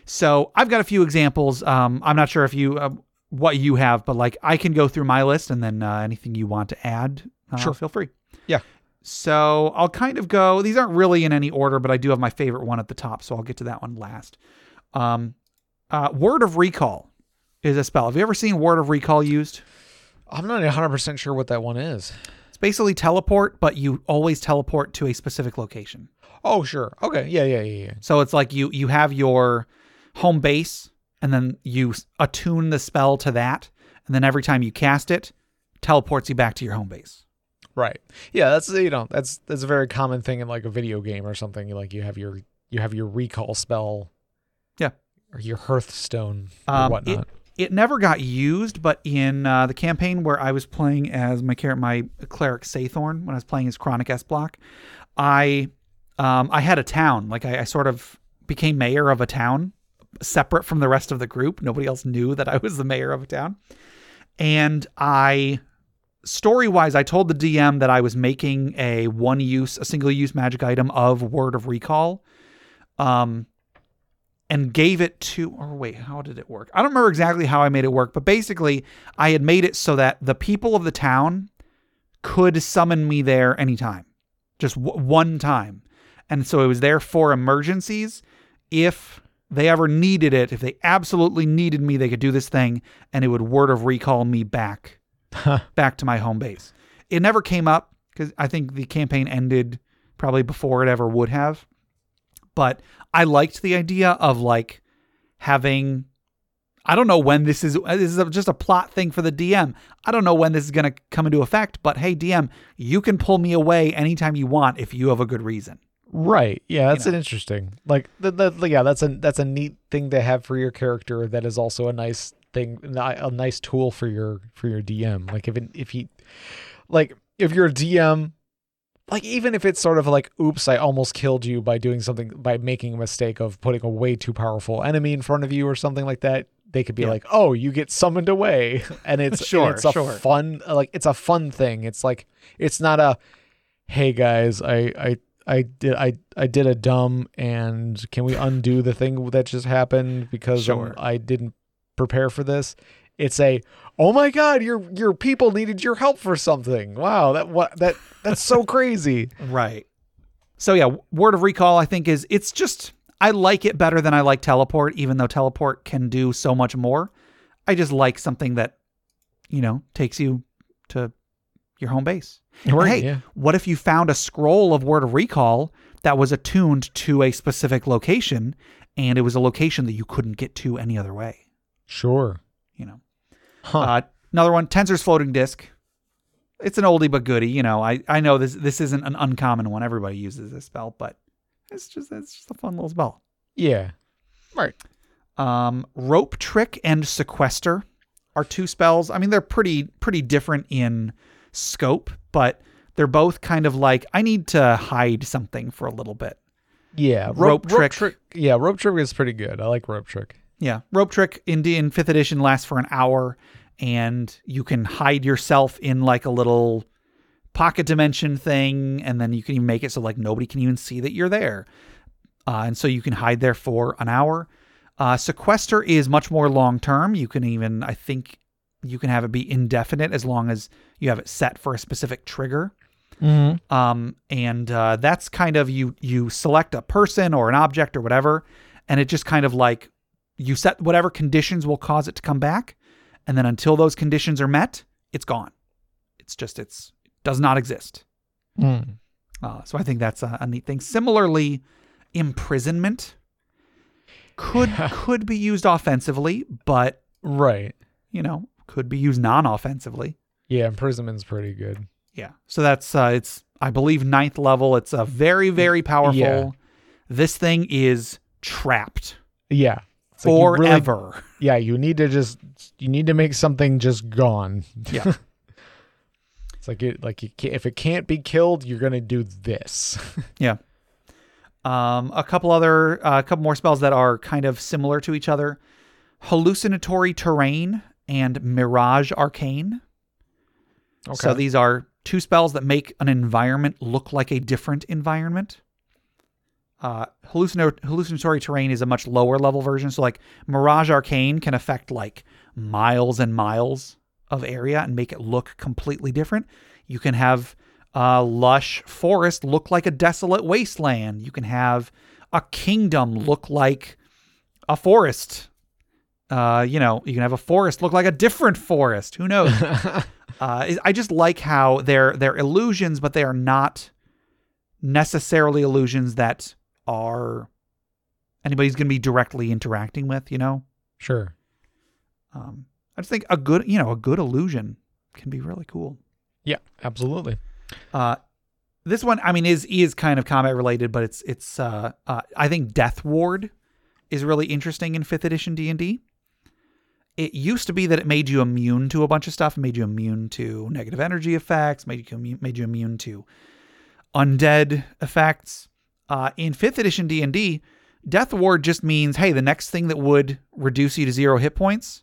So I've got a few examples. Um, I'm not sure if you uh, what you have, but like I can go through my list and then uh, anything you want to add, uh, Sure. feel free. Yeah. So I'll kind of go. These aren't really in any order, but I do have my favorite one at the top, so I'll get to that one last. Um, uh, Word of Recall is a spell. Have you ever seen Word of Recall used? I'm not 100% sure what that one is. It's basically teleport, but you always teleport to a specific location. Oh, sure. Okay. Yeah, yeah, yeah, yeah. So it's like you you have your home base, and then you attune the spell to that, and then every time you cast it, teleports you back to your home base. Right. Yeah, that's you know, that's that's a very common thing in like a video game or something. Like you have your you have your recall spell. Or your Hearthstone or Um, whatnot. It never got used, but in uh, the campaign where I was playing as my char- my cleric Saythorn, when I was playing as Chronic S Block, I um, I had a town. Like I, I sort of became mayor of a town, separate from the rest of the group. Nobody else knew that I was the mayor of a town, and I story wise, I told the DM that I was making a one use, a single use magic item of Word of Recall. Um, and gave it to or wait how did it work? I don't remember exactly how i made it work but basically i had made it so that the people of the town could summon me there anytime just w- one time. And so it was there for emergencies. If they ever needed it if they absolutely needed me they could do this thing and it would word of recall me back back to my home base. It never came up because i think the campaign ended probably before it ever would have but I liked the idea of like having I don't know when this is uh, this is just a plot thing for the DM. I don't know when this is going to come into effect, but hey DM, you can pull me away anytime you want if you have a good reason. Right. Yeah, that's know. an interesting. Like the, the, yeah, that's a that's a neat thing to have for your character. That is also a nice thing, a nice tool for your for your DM. Like if it, if he, like if you're a DM, like even if it's sort of like, oops, I almost killed you by doing something by making a mistake of putting a way too powerful enemy in front of you or something like that. They could be Yeah. like, "Oh, you get summoned away," and it's Sure, and it's a sure. fun like it's a fun thing. It's like it's not a, hey guys, I I I did I I did a dumb and can we undo the thing that just happened because Sure. I didn't prepare for this. It's a oh my god, your your people needed your help for something. Wow, that what that that's so crazy. Right. So yeah, word of recall I think is it's just I like it better than I like teleport even though teleport can do so much more. I just like something that you know takes you to your home base. And hey, yeah. what if you found a scroll of word of recall that was attuned to a specific location and it was a location that you couldn't get to any other way, Sure. You know? Huh. Uh, another one, Tenser's floating disk. It's an oldie but goodie, you know. I, I know this this isn't an uncommon one. Everybody uses this spell, but it's just it's just a fun little spell. yeah. Right. Um, rope trick and sequester are two spells. I mean, they're pretty pretty different in scope, but they're both kind of like I need to hide something for a little bit. Yeah. Rope trick. Yeah, rope trick is pretty good. I like rope trick. Yeah, rope trick in in fifth edition lasts for an hour, and you can hide yourself in like a little pocket dimension thing, and then you can even make it so like nobody can even see that you're there, uh, and so you can hide there for an hour. Uh, sequester is much more long term. You can even I think you can have it be indefinite as long as you have it set for a specific trigger. Mm-hmm. um, and uh, that's kind of you you select a person or an object or whatever and it just kind of like you set whatever conditions will cause it to come back and then until those conditions are met it's gone it's just it's it does not exist Mm. uh, so i think that's a, a neat thing similarly imprisonment could could be used offensively but Right. you know could be used non-offensively Yeah, imprisonment's pretty good. Yeah. So that's uh it's I believe ninth level. It's a very, very powerful. Yeah. This thing is trapped Yeah. It's like you really- forever. yeah, you need to just you need to make something just gone. Yeah. It's like it like you can't, if it can't be killed, you're gonna do this. yeah. Um, a couple other, uh, a couple more spells that are kind of similar to each other: hallucinatory terrain and mirage arcane. Okay. So these are two spells that make an environment look like a different environment. Uh, hallucino- hallucinatory terrain is a much lower level version. So, like Mirage Arcane can affect like miles and miles of area and make it look completely different. You can have a lush forest look like a desolate wasteland. You can have a kingdom look like a forest. Uh, you know, you can have a forest look like a different forest. Who knows? Uh, I just like how they're they're illusions, but they are not necessarily illusions that are anybody's going to be directly interacting with. You know, Sure. um, I just think a good you know a good illusion can be really cool. Yeah, absolutely. Uh, this one, I mean, is is kind of combat related, but it's it's. Uh, uh, I think Death Ward is really interesting in fifth edition D and D. It used to be that it made you immune to a bunch of stuff, made you immune to negative energy effects, made you made you immune to undead effects. Uh, in fifth edition D and D, Death Ward just means, hey, the next thing that would reduce you to zero hit points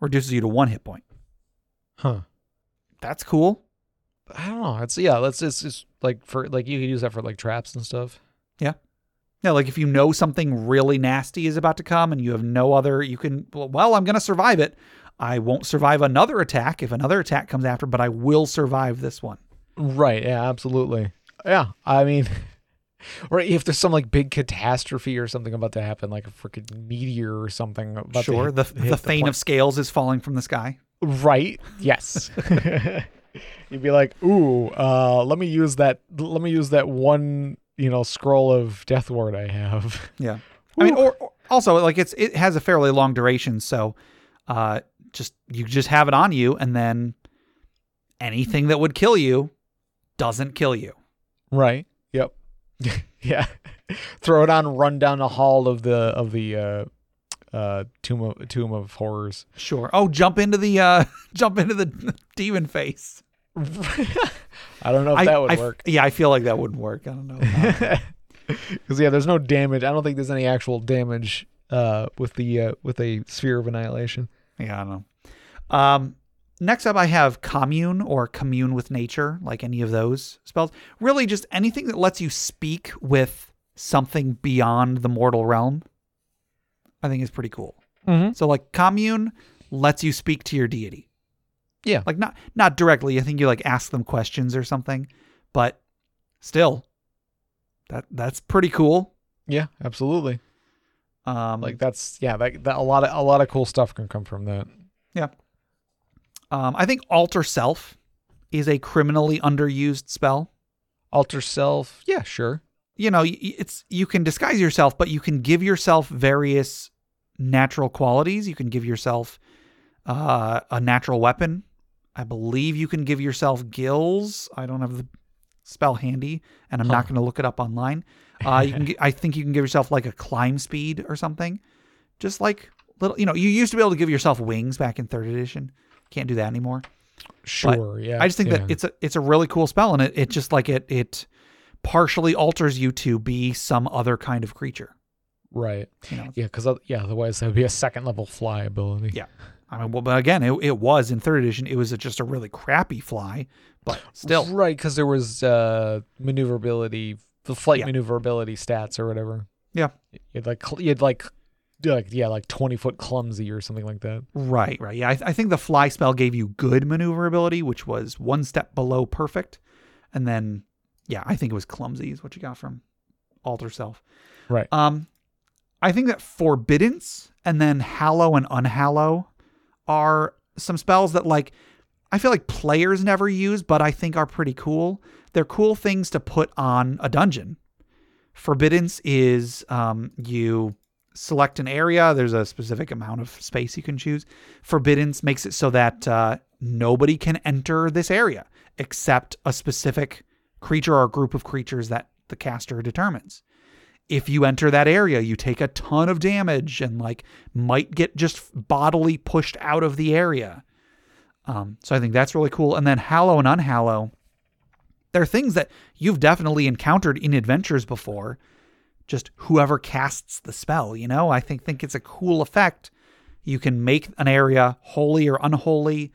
reduces you to one hit point. Huh. That's cool. I don't know. It's yeah. Let's it's just like for like you could use that for like traps and stuff. Yeah. Yeah, like if you know something really nasty is about to come and you have no other, you can, well, I'm going to survive it. I won't survive another attack if another attack comes after, but I will survive this one. Right. Yeah. Absolutely. Yeah. I mean, or if there's some like big catastrophe or something about to happen, like a freaking meteor or something. About sure, hit- the, hit the Thane pla- of Scales is falling from the sky. Right. Yes. You'd be like, ooh, uh, let me use that. Let me use that one, you know, scroll of Death Ward I have. Yeah. I mean, or, or also like it's it has a fairly long duration, so uh, just you just have it on you, and then anything that would kill you doesn't kill you. Right. Yeah. Throw it on. Run down the hall of the of the uh, uh, tomb of tomb of horrors. Sure. Oh, jump into the uh, jump into the demon face. I don't know if I- that would I work. Yeah, I feel like that wouldn't work. I don't know. Because yeah, there's no damage. I don't think there's any actual damage uh, with the uh, with a sphere of annihilation. Yeah, I don't know. Um, next up, I have commune or commune with nature, like any of those spells. Really, just anything that lets you speak with something beyond the mortal realm. I think is pretty cool. Mm-hmm. So, like commune lets you speak to your deity. Yeah. like not not directly. I think you like ask them questions or something, but still, that that's pretty cool. Yeah, absolutely. Um, Like that's yeah, that, that a lot of a lot of cool stuff can come from that. Um, I think alter self is a criminally underused spell. Alter self. Yeah, sure. you know, it's you can disguise yourself, but you can give yourself various natural qualities. You can give yourself uh, a natural weapon. I believe you can give yourself gills. I don't have the spell handy, and I'm not going to look it up online. Uh, you can, I think you can give yourself like a climb speed or something. Just like little, you know, you used to be able to give yourself wings back in third edition. Can't do that anymore. Sure. yeah. I just think yeah. that it's a it's a really cool spell, and it it just like it it partially alters you to be some other kind of creature. right. You know, Yeah, because yeah, otherwise that would be a second level fly ability. Yeah. I mean, well, but again, it, it was in third edition. It was a, just a really crappy fly, but still, Right, because there was uh maneuverability, the flight Yeah. maneuverability stats or whatever. Yeah. You'd like you'd like like yeah, like twenty foot clumsy or something like that. right, right. Yeah, I, I think the fly spell gave you good maneuverability, which was one step below perfect, and then yeah, I think it was clumsy is what you got from alter self. Right. Um, I think that forbiddance and then hallow and unhallow are some spells that like I feel like players never use, but I think are pretty cool. They're cool things to put on a dungeon. Forbiddance is um, you select an area. There's a specific amount of space you can choose. Forbiddance makes it so that uh, nobody can enter this area except a specific creature or group of creatures that the caster determines if you enter that area, you take a ton of damage and like might get just bodily pushed out of the area. Um, so I think that's really cool. And then Hallow and Unhallow, they're things that you've definitely encountered in adventures before. Just whoever casts the spell, you know, I think think it's a cool effect. You can make an area holy or unholy.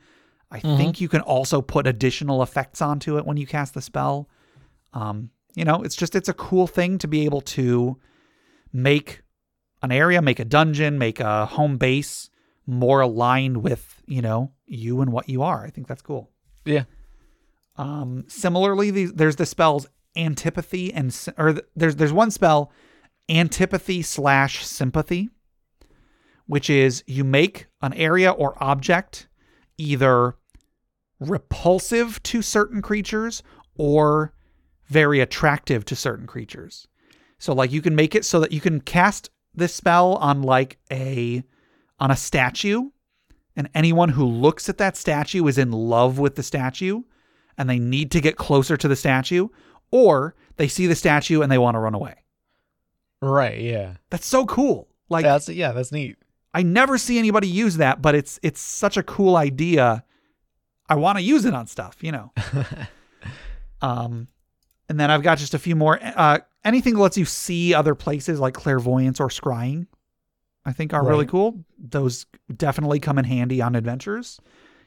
I think you can also put additional effects onto it when you cast the spell. Um, you know, it's just it's a cool thing to be able to make an area, make a dungeon, make a home base more aligned with, you know, you and what you are. I think that's cool. Yeah. Um, similarly, these, there's the spells antipathy and or there's there's one spell antipathy slash sympathy, which is you make an area or object either repulsive to certain creatures or very attractive to certain creatures. So like you can make it so that you can cast this spell on like a on a statue and anyone who looks at that statue is in love with the statue and they need to get closer to the statue or they see the statue and they want to run away. Right. Yeah. That's so cool. Like That's yeah. That's neat. I never see anybody use that, but it's it's such a cool idea. I want to use it on stuff, you know. um, and then I've got just a few more. Uh, anything that lets you see other places, like clairvoyance or scrying, I think are really cool. Those definitely come in handy on adventures.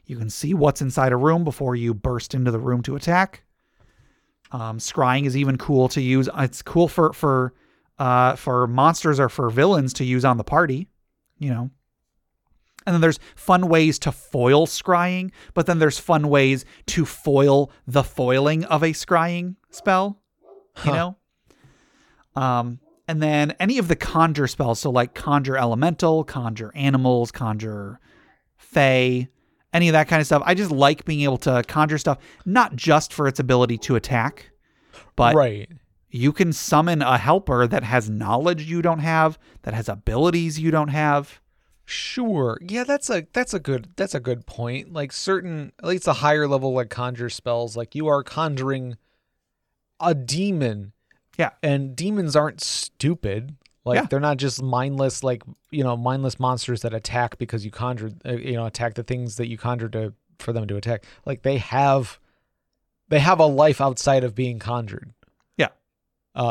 You can see what's inside a room before you burst into the room to attack. Um, scrying is even cool to use. It's cool for for uh, for monsters or for villains to use on the party. You know, and then there's fun ways to foil scrying, but then there's fun ways to foil the foiling of a scrying spell. You Huh. know? Um, and then any of the conjure spells, so like conjure elemental, conjure animals, conjure fey, any of that kind of stuff. I just like being able to conjure stuff, not just for its ability to attack, but right. you can summon a helper that has knowledge you don't have, that has abilities you don't have. Sure. Yeah, that's a that's a good that's a good point. Like certain at least a higher level like conjure spells, like you are conjuring a demon. Yeah. And demons aren't stupid. Like Yeah. they're not just mindless like, you know, mindless monsters that attack because you conjured uh, you know, attack the things that you conjured to for them to attack. Like they have they have a life outside of being conjured. Yeah.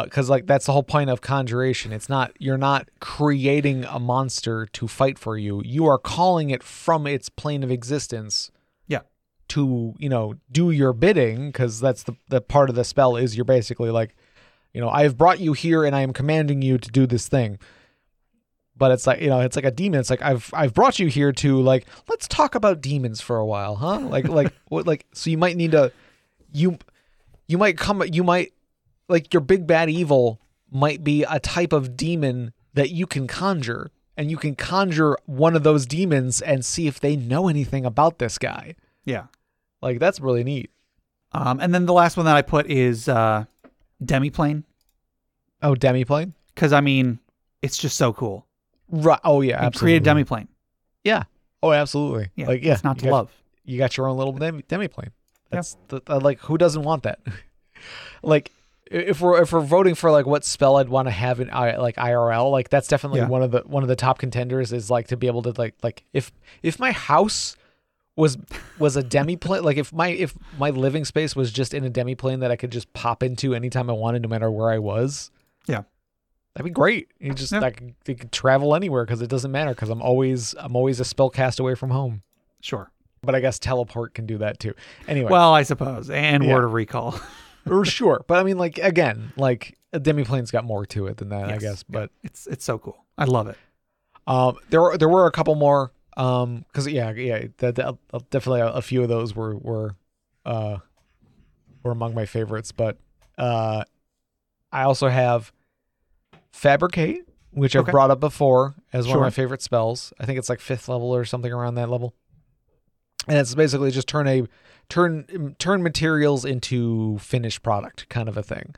because like that's the whole point of conjuration. It's not you're not creating a monster to fight for you. You are calling it from its plane of existence. Yeah. To you know do your bidding because that's the the part of the spell is you're basically like, you know, I have brought you here and I am commanding you to do this thing. But it's like you know, it's like a demon. It's like I've I've brought you here to like let's talk about demons for a while, huh? Like like what like so you might need to you you might come you might like your big bad evil might be a type of demon that you can conjure and you can conjure one of those demons and see if they know anything about this guy Yeah. like that's really neat Um, and then the last one that I put is uh, Demiplane, oh demiplane because I mean, it's just so cool. right oh yeah You absolutely create a Demiplane. yeah oh absolutely Yeah, like yeah it's not to got, love. you got your own little demi demiplane that's the, uh, like who doesn't want that like if we're if we're voting for like what spell I'd want to have in I, like IRL, like that's definitely Yeah. one of the one of the top contenders is like to be able to like like if if my house was was a demi plane like if my if my living space was just in a demi plane that I could just pop into anytime I wanted no matter where I was. Yeah. That'd be great. You just Yeah. you could travel anywhere because it doesn't matter because I'm always I'm always a spell cast away from home. Sure. But I guess teleport can do that too. Anyway, Well, I suppose, and Yeah. Word of Recall. or sure. But I mean, like again, like a demiplane's got more to it than that, I guess. But it's it's so cool. I love it. um, there were there were a couple more. Um, because yeah, yeah, that, that- definitely a, a few of those were were, uh, were among my favorites. But uh, I also have fabricate, which I've brought up before as one of my favorite spells. I think it's like fifth level or something around that level. And it's basically just turn a turn turn materials into finished product kind of a thing.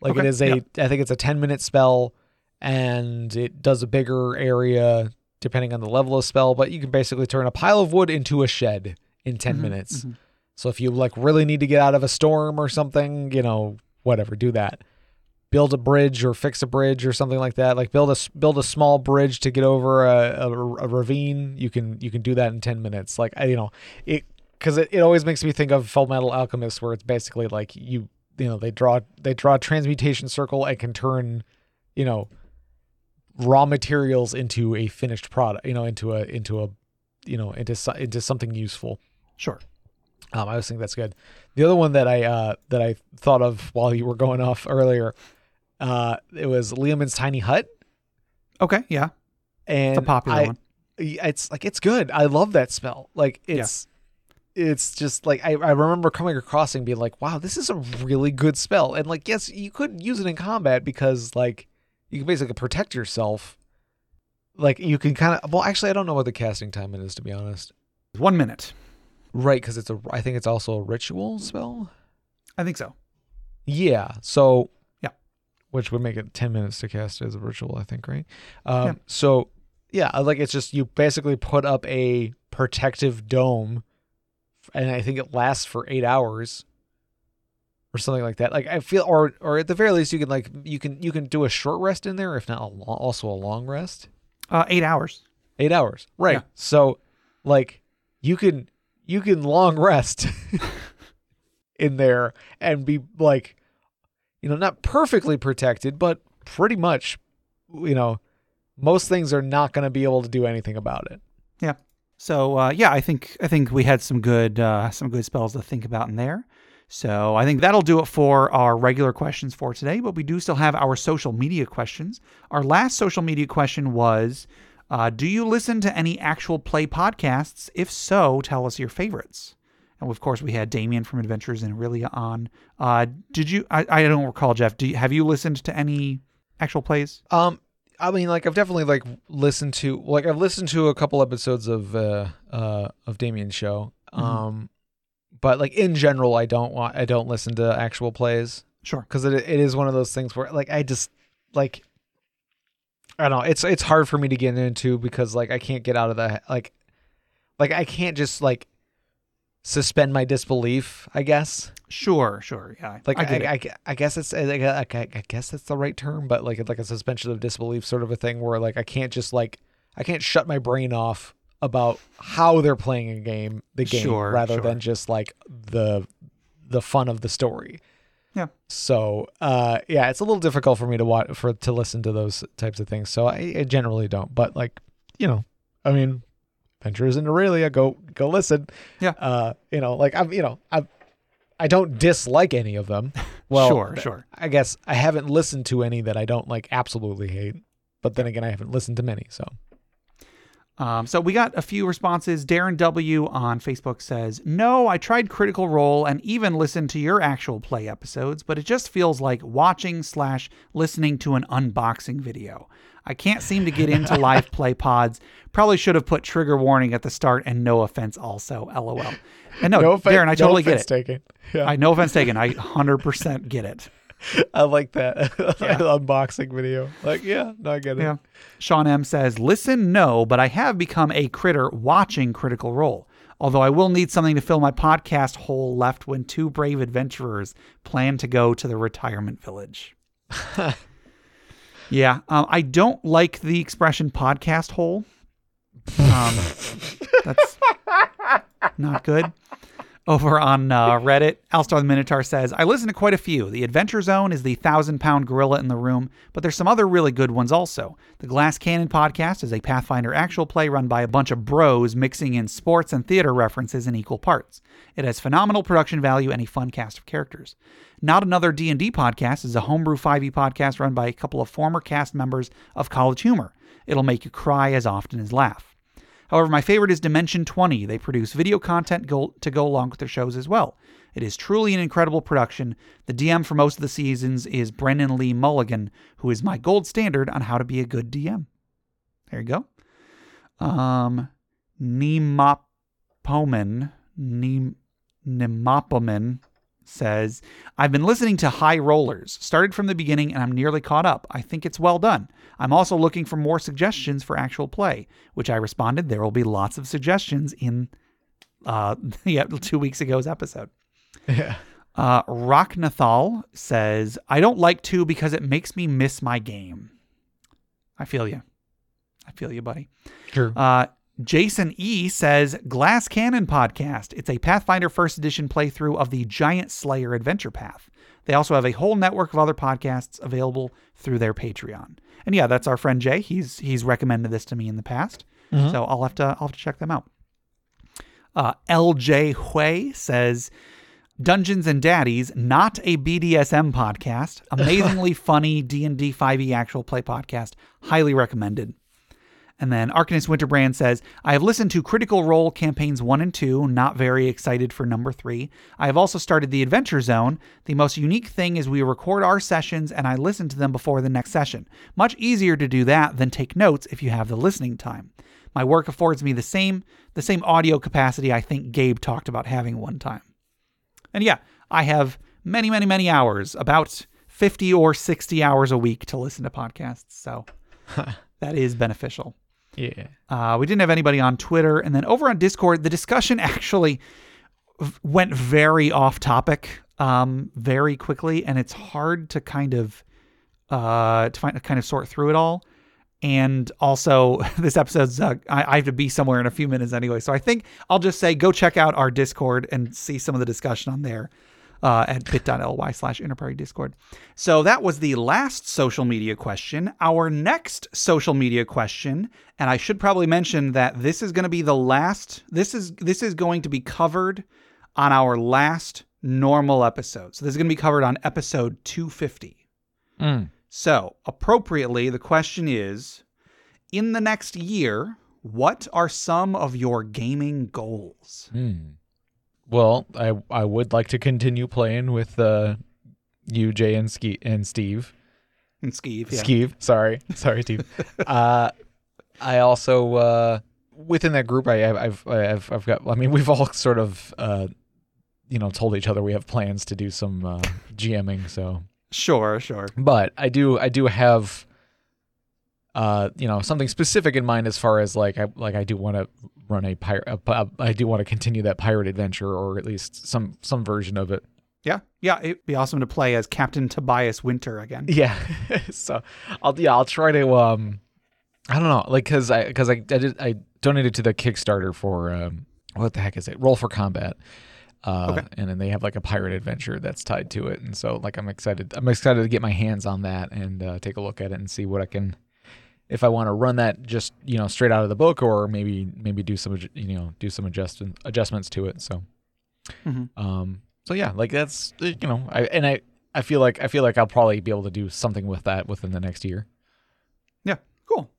Like it Okay, is a I yeah. think it's a 10 minute spell and it does a bigger area depending on the level of spell, but you can basically turn a pile of wood into a shed in 10 Mhm, minutes. mhm. So if you like really need to get out of a storm or something, you know, whatever, do that. Build a bridge or fix a bridge or something like that. Like build a build a small bridge to get over a, a, a ravine. You can you can do that in ten minutes. Like I, you know, it because it, it always makes me think of Full Metal Alchemist, where it's basically like you you know they draw they draw a transmutation circle and can turn you know raw materials into a finished product. You know, into a into a you know into into something useful. Sure. Um, I was think that's good. The other one that I uh, that I thought of while you were going off earlier, uh, it was Leomund's Tiny Hut, Okay. Yeah. and It's a popular I- one. It's like it's good. I love that spell. Like it's it's just like I, I remember coming across and being like, wow, this is a really good spell. And like, yes, you could use it in combat because like you can basically protect yourself. Like you can kind of well, actually, I don't know what the casting time it is to be honest. One minute. Right, because it's a. I think it's also a ritual spell. I think so. Yeah. So. Yeah. Which would make it ten minutes to cast as a ritual. I think. Right. Um, Yeah. So. Yeah, like it's just you basically put up a protective dome, and I think it lasts for eight hours, or something like that. Like I feel, or or at the very least, you can like you can you can do a short rest in there, if not a long, also a long rest. Uh, eight hours. Eight hours. Right. Yeah. So like you can you can long rest in there and be like you know, not perfectly protected, but pretty much you know, most things are not going to be able to do anything about it. Yeah. So uh, yeah, I think I think we had some good uh, some good spells to think about in there. So I think that'll do it for our regular questions for today. But we do still have our social media questions. Our last social media question was, uh, "Do you listen to any actual play podcasts? If so, tell us your favorites." And of course, we had Damien from Adventures in Aurelia on. Uh, did you? I, I don't recall, Jeff. Do you, have you listened to any actual plays? Um I mean like I've definitely like listened to like I've listened to a couple episodes of uh uh of Damien's show. Mhm. Um but like in general I don't want I don't listen to actual plays. Sure. because it, it is one of those things where like I just like I don't know it's it's hard for me to get into because like I can't get out of the like like I can't just like suspend my disbelief I guess Sure. Sure. Yeah. like I I. I, I guess it's I, I, I I guess that's the right term but like like a suspension of disbelief sort of a thing where like I can't just like I can't shut my brain off about how they're playing a game the game Sure, rather sure. than just like the the fun of the story Yeah. so uh yeah it's a little difficult for me to watch for to listen to those types of things so I, I generally don't but like you know I mean Adventures in Aurelia go go listen Yeah. uh you know like I'm you know I I don't dislike any of them well sure. Sure. I guess I haven't listened to any that I don't like absolutely hate but then again I haven't listened to many so Um, so we got a few responses. Darren W on Facebook says, No, I tried Critical Role and even listened to your actual play episodes, but it just feels like watching slash listening to an unboxing video. I can't seem to get into live play pods. Probably should have put trigger warning at the start and no offense also. LOL. And no, offen- Darren, I totally get it. taken. Yeah, I no offense taken. I 100% get it. I like that Yeah. unboxing video. Like, yeah, no, I get it. Yeah. Sean M says, Listen, no, but I have become a critter watching Critical Role. Although I will need something to fill my podcast hole left when two brave adventurers plan to go to the retirement village. yeah. Um, I don't like the expression podcast hole. Um, that's not good. Over on uh, Reddit, Alstar the Minotaur says, I listen to quite a few. The Adventure Zone is the thousand pound gorilla in the room, but there's some other really good ones also. The Glass Cannon podcast is a Pathfinder actual play run by a bunch of bros mixing in sports and theater references in equal parts. It has phenomenal production value and a fun cast of characters. Not Another D&D podcast is a homebrew 5e podcast run by a couple of former cast members of College Humor. It'll make you cry as often as laugh. However, my favorite is Dimension 20. They produce video content go- to go along with their shows as well. It is truly an incredible production. The DM for most of the seasons is Brennan Lee Mulligan, who is my gold standard on how to be a good DM. There you go. Um, Nemapomen, Nem- Nemapomen says, I've been listening to High Rollers, started from the beginning, and I'm nearly caught up. I think it's well done. I'm also looking for more suggestions for actual play, which I responded, there will be lots of suggestions in uh, yeah, two weeks ago's episode. Yeah. Uh, Rocknathal says, I don't like to because it makes me miss my game. I feel you. I feel you, buddy. True. Uh, Jason E says Glass Cannon podcast. It's a Pathfinder first edition playthrough of the Giant Slayer adventure path. They also have a whole network of other podcasts available through their Patreon. And yeah, that's our friend Jay. He's he's recommended this to me in the past, Mhm. so I'll have to I'll have to check them out. Uh, LJ Hui says Dungeons and Daddies, not a BDSM podcast. Amazingly funny D&D 5e E actual play podcast. Highly recommended. And then Arcanist Winterbrand says, I have listened to Critical Role campaigns one and two, not very excited for number three. I have also started the Adventure Zone. The most unique thing is we record our sessions and I listen to them before the next session. Much easier to do that than take notes if you have the listening time. my work affords me the same the same audio capacity I think Gabe talked about having one time. And yeah, I have many, many, many hours, about 50 or 60 hours a week to listen to podcasts. So that is beneficial. Yeah. Uh, we didn't have anybody on Twitter. And then over on Discord, the discussion actually went very off topic um, very quickly. And it's hard to kind of uh, to find kind of sort through it all. And also, this episode's uh, I, I have to be somewhere in a few minutes anyway. So I think I'll just say go check out our Discord and see some of the discussion on there uh, at bit.ly slash interparty discord. So that was the last social media question. Our next social media question, and I should probably mention that this is going to be the last. This is this is going to be covered on our last normal episode. So this is going to be covered on episode 250. Mm. So appropriately, the question is: In the next year, what are some of your gaming goals? Hmm. Well, I I would like to continue playing with uh, you, Jay, and Ski and Steve. And Skeeve, yeah. Sorry, sorry, Steve. uh, I also uh, within that group, I, I've I've I've got. I mean, we've all sort of uh, you know told each other we have plans to do some uh, GMing. So, Sure, sure. but I do I do have. Uh, you know something specific in mind as far as like I like I do want to run a pirate. I do want to continue that pirate adventure or at least some some version of it. Yeah, yeah, it'd be awesome to play as Captain Tobias Winter again. Yeah. so I'll yeah I'll try to um I don't know like because I because I, I did I donated to the Kickstarter for um what the heck is it Roll for Combat. Uh, Okay. and then they have like a pirate adventure that's tied to it, and so like I'm excited. I'm excited to get my hands on that and uh, take a look at it and see what I can, if I want to run that just you know straight out of the book, or maybe maybe do some you know do some adjust adjustments to it. So, Mhm. um, so yeah, like that's uh, you know I and I I feel like I feel like I'll probably be able to do something with that within the next year. Yeah, cool.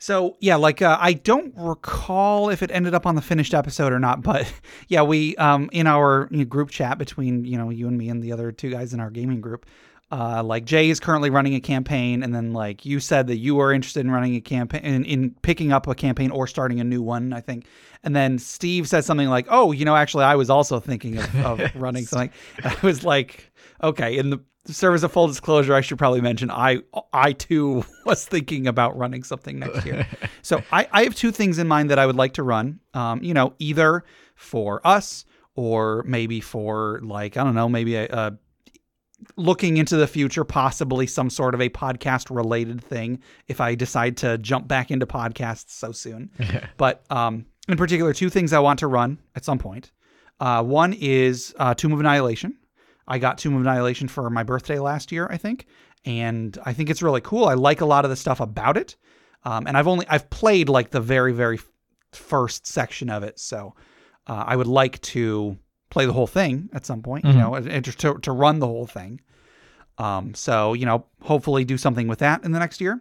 So yeah, like uh, I don't recall if it ended up on the finished episode or not, but yeah, we um in our you know, group chat between you know you and me and the other two guys in our gaming group, uh like Jay is currently running a campaign, and then like you said that you were interested in running a campaign in, in picking up a campaign or starting a new one, I think, and then Steve said something like, oh, you know, actually I was also thinking of, of running something, and I was like, okay, in the service of full disclosure, I should probably mention I I too was thinking about running something next year. so I, I have two things in mind that I would like to run. Um, you know, either for us or maybe for like I don't know, maybe a, a looking into the future, possibly some sort of a podcast related thing. If I decide to jump back into podcasts so soon, but um, in particular, two things I want to run at some point. Uh, one is uh, Tomb of Annihilation. I got Tomb of Annihilation for my birthday last year, I think, and I think it's really cool. I like a lot of the stuff about it, um, and I've only I've played like the very very first section of it, so uh, I would like to play the whole thing at some point, you Mhm. know, and to to run the whole thing. Um, so you know, hopefully do something with that in the next year.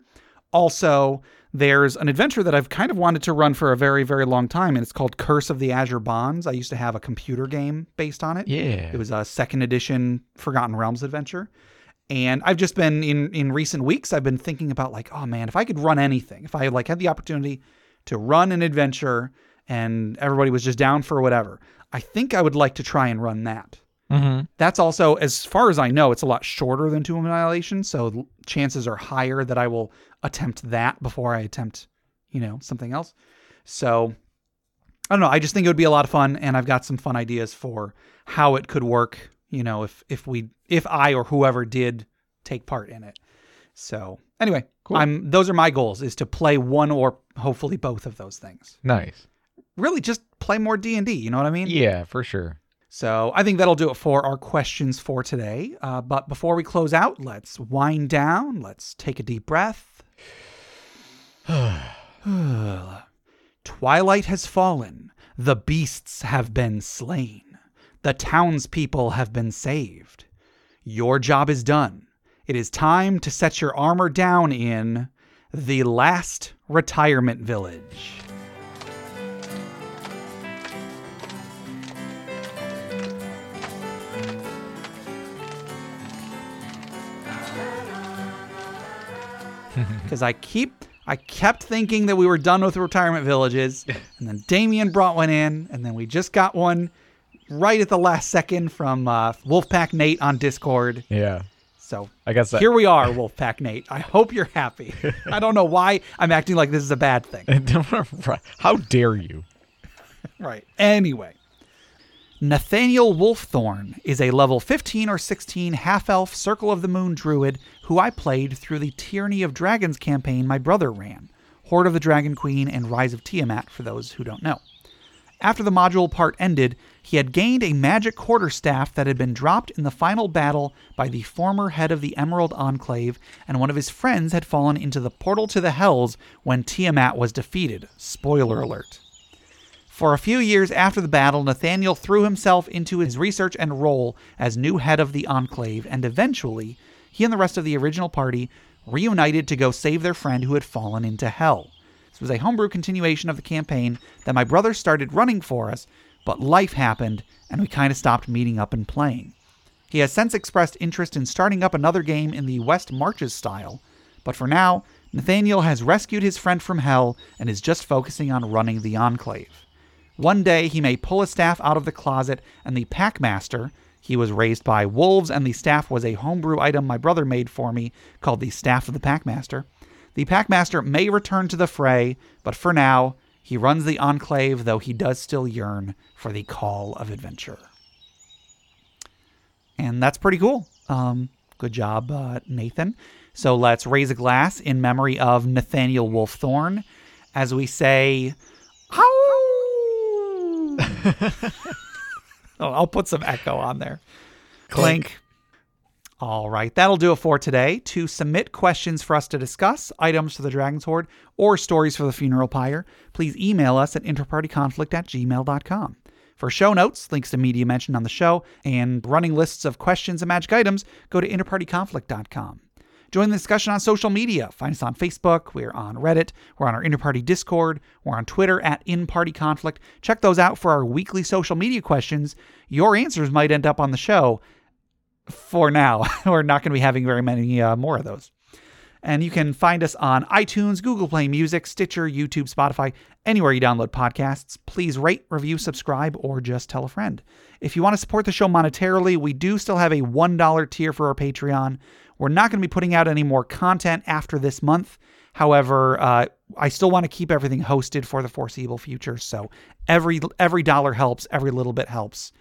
Also, there's an adventure that I've kind of wanted to run for a very, very long time, and it's called Curse of the Azure Bonds. I used to have a computer game based on it. Yeah. It was a second edition Forgotten Realms adventure. And I've just been in in recent weeks, I've been thinking about like, oh man, if I could run anything, if I like had the opportunity to run an adventure and everybody was just down for whatever, I think I would like to try and run that. mm-hmm. That's also, as far as I know, it's a lot shorter than Tomb of Annihilation, so chances are higher that I will attempt that before I attempt, you know, something else. So I don't know. I just think it would be a lot of fun, and I've got some fun ideas for how it could work. You know, if if we if I or whoever did take part in it. So anyway, Cool. I'm those are my goals: is to play one or hopefully both of those things. Nice. Really, just play more D and D. You know what I mean? Yeah, for sure. So I think that'll do it for our questions for today. Uh, but before we close out, let's wind down. Let's take a deep breath. Twilight has fallen. The beasts have been slain. The townspeople have been saved. Your job is done. It is time to set your armor down in the last retirement village. because I keep I kept thinking that we were done with retirement villages, and then Damien brought one in, and then we just got one right at the last second from uh, Wolfpack Nate on Discord. Yeah. So I guess that, here we are, Wolfpack Nate. I hope you're happy. I don't know why I'm acting like this is a bad thing. How dare you? Right. Anyway, Nathaniel Wolfthorn is a level 15 or 16 half elf Circle of the Moon druid who I played through the Tyranny of Dragons campaign my brother ran, Hoard of the Dragon Queen and Rise of Tiamat, for those who don't know. After the module part ended, he had gained a magic quarterstaff that had been dropped in the final battle by the former head of the Emerald Enclave, and one of his friends had fallen into the portal to the Hells when Tiamat was defeated. Spoiler alert. For a few years after the battle, Nathaniel threw himself into his research and role as new head of the Enclave, and eventually, he and the rest of the original party reunited to go save their friend who had fallen into hell. This was a homebrew continuation of the campaign that my brother started running for us, but life happened and we kind of stopped meeting up and playing. He has since expressed interest in starting up another game in the West Marches style, but for now, Nathaniel has rescued his friend from hell and is just focusing on running the Enclave. One day he may pull a staff out of the closet, and the Packmaster, he was raised by wolves, and the staff was a homebrew item my brother made for me called the Staff of the Packmaster. The Packmaster may return to the fray, but for now, he runs the Enclave, though he does still yearn for the call of adventure. And that's pretty cool. Um, good job, uh, Nathan. So let's raise a glass in memory of Nathaniel Wolfthorn as we say! oh, I'll put some echo on there. Clink. Clink. All right, that'll do it for today. To submit questions for us to discuss, items for the Dragon's Hoard, or stories for the Funeral Pyre, please email us at interpartyconflict at gmail.com. For show notes, links to media mentioned on the show, and running lists of questions and magic items, go to interpartyconflict.com. Join the discussion on social media. Find us on Facebook. We're on Reddit. We're on our Interparty Discord. We're on Twitter at InPartyConflict. Check those out for our weekly social media questions. Your answers might end up on the show for now. We're not going to be having very many uh, more of those. And you can find us on iTunes, Google Play Music, Stitcher, YouTube, Spotify, anywhere you download podcasts. Please rate, review, subscribe, or just tell a friend. If you want to support the show monetarily, we do still have a $1 tier for our Patreon. We're not going to be putting out any more content after this month. However, uh, I still want to keep everything hosted for the foreseeable future. So every every dollar helps, every little bit helps.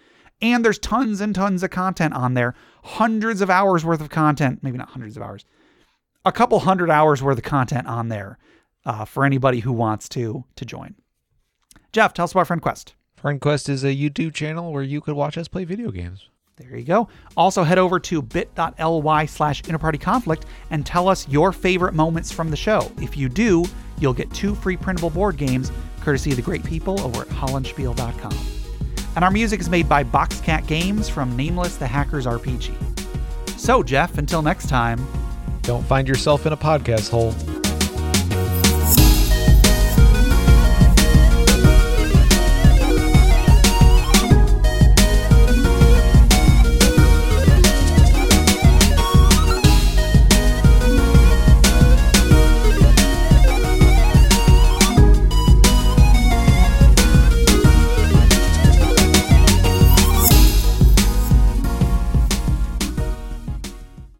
And there's tons and tons of content on there. Hundreds of hours worth of content, maybe not hundreds of hours, a couple hundred hours worth of content on there uh, for anybody who wants to to join. Jeff, tell us about FriendQuest. FriendQuest is a YouTube channel where you could watch us play video games. There you go. Also, head over to bit.ly slash interpartyconflict and tell us your favorite moments from the show. If you do, you'll get two free printable board games courtesy of the great people over at hollandspiel.com. And our music is made by Boxcat Games from Nameless the Hackers RPG. So, Jeff, until next time, don't find yourself in a podcast hole.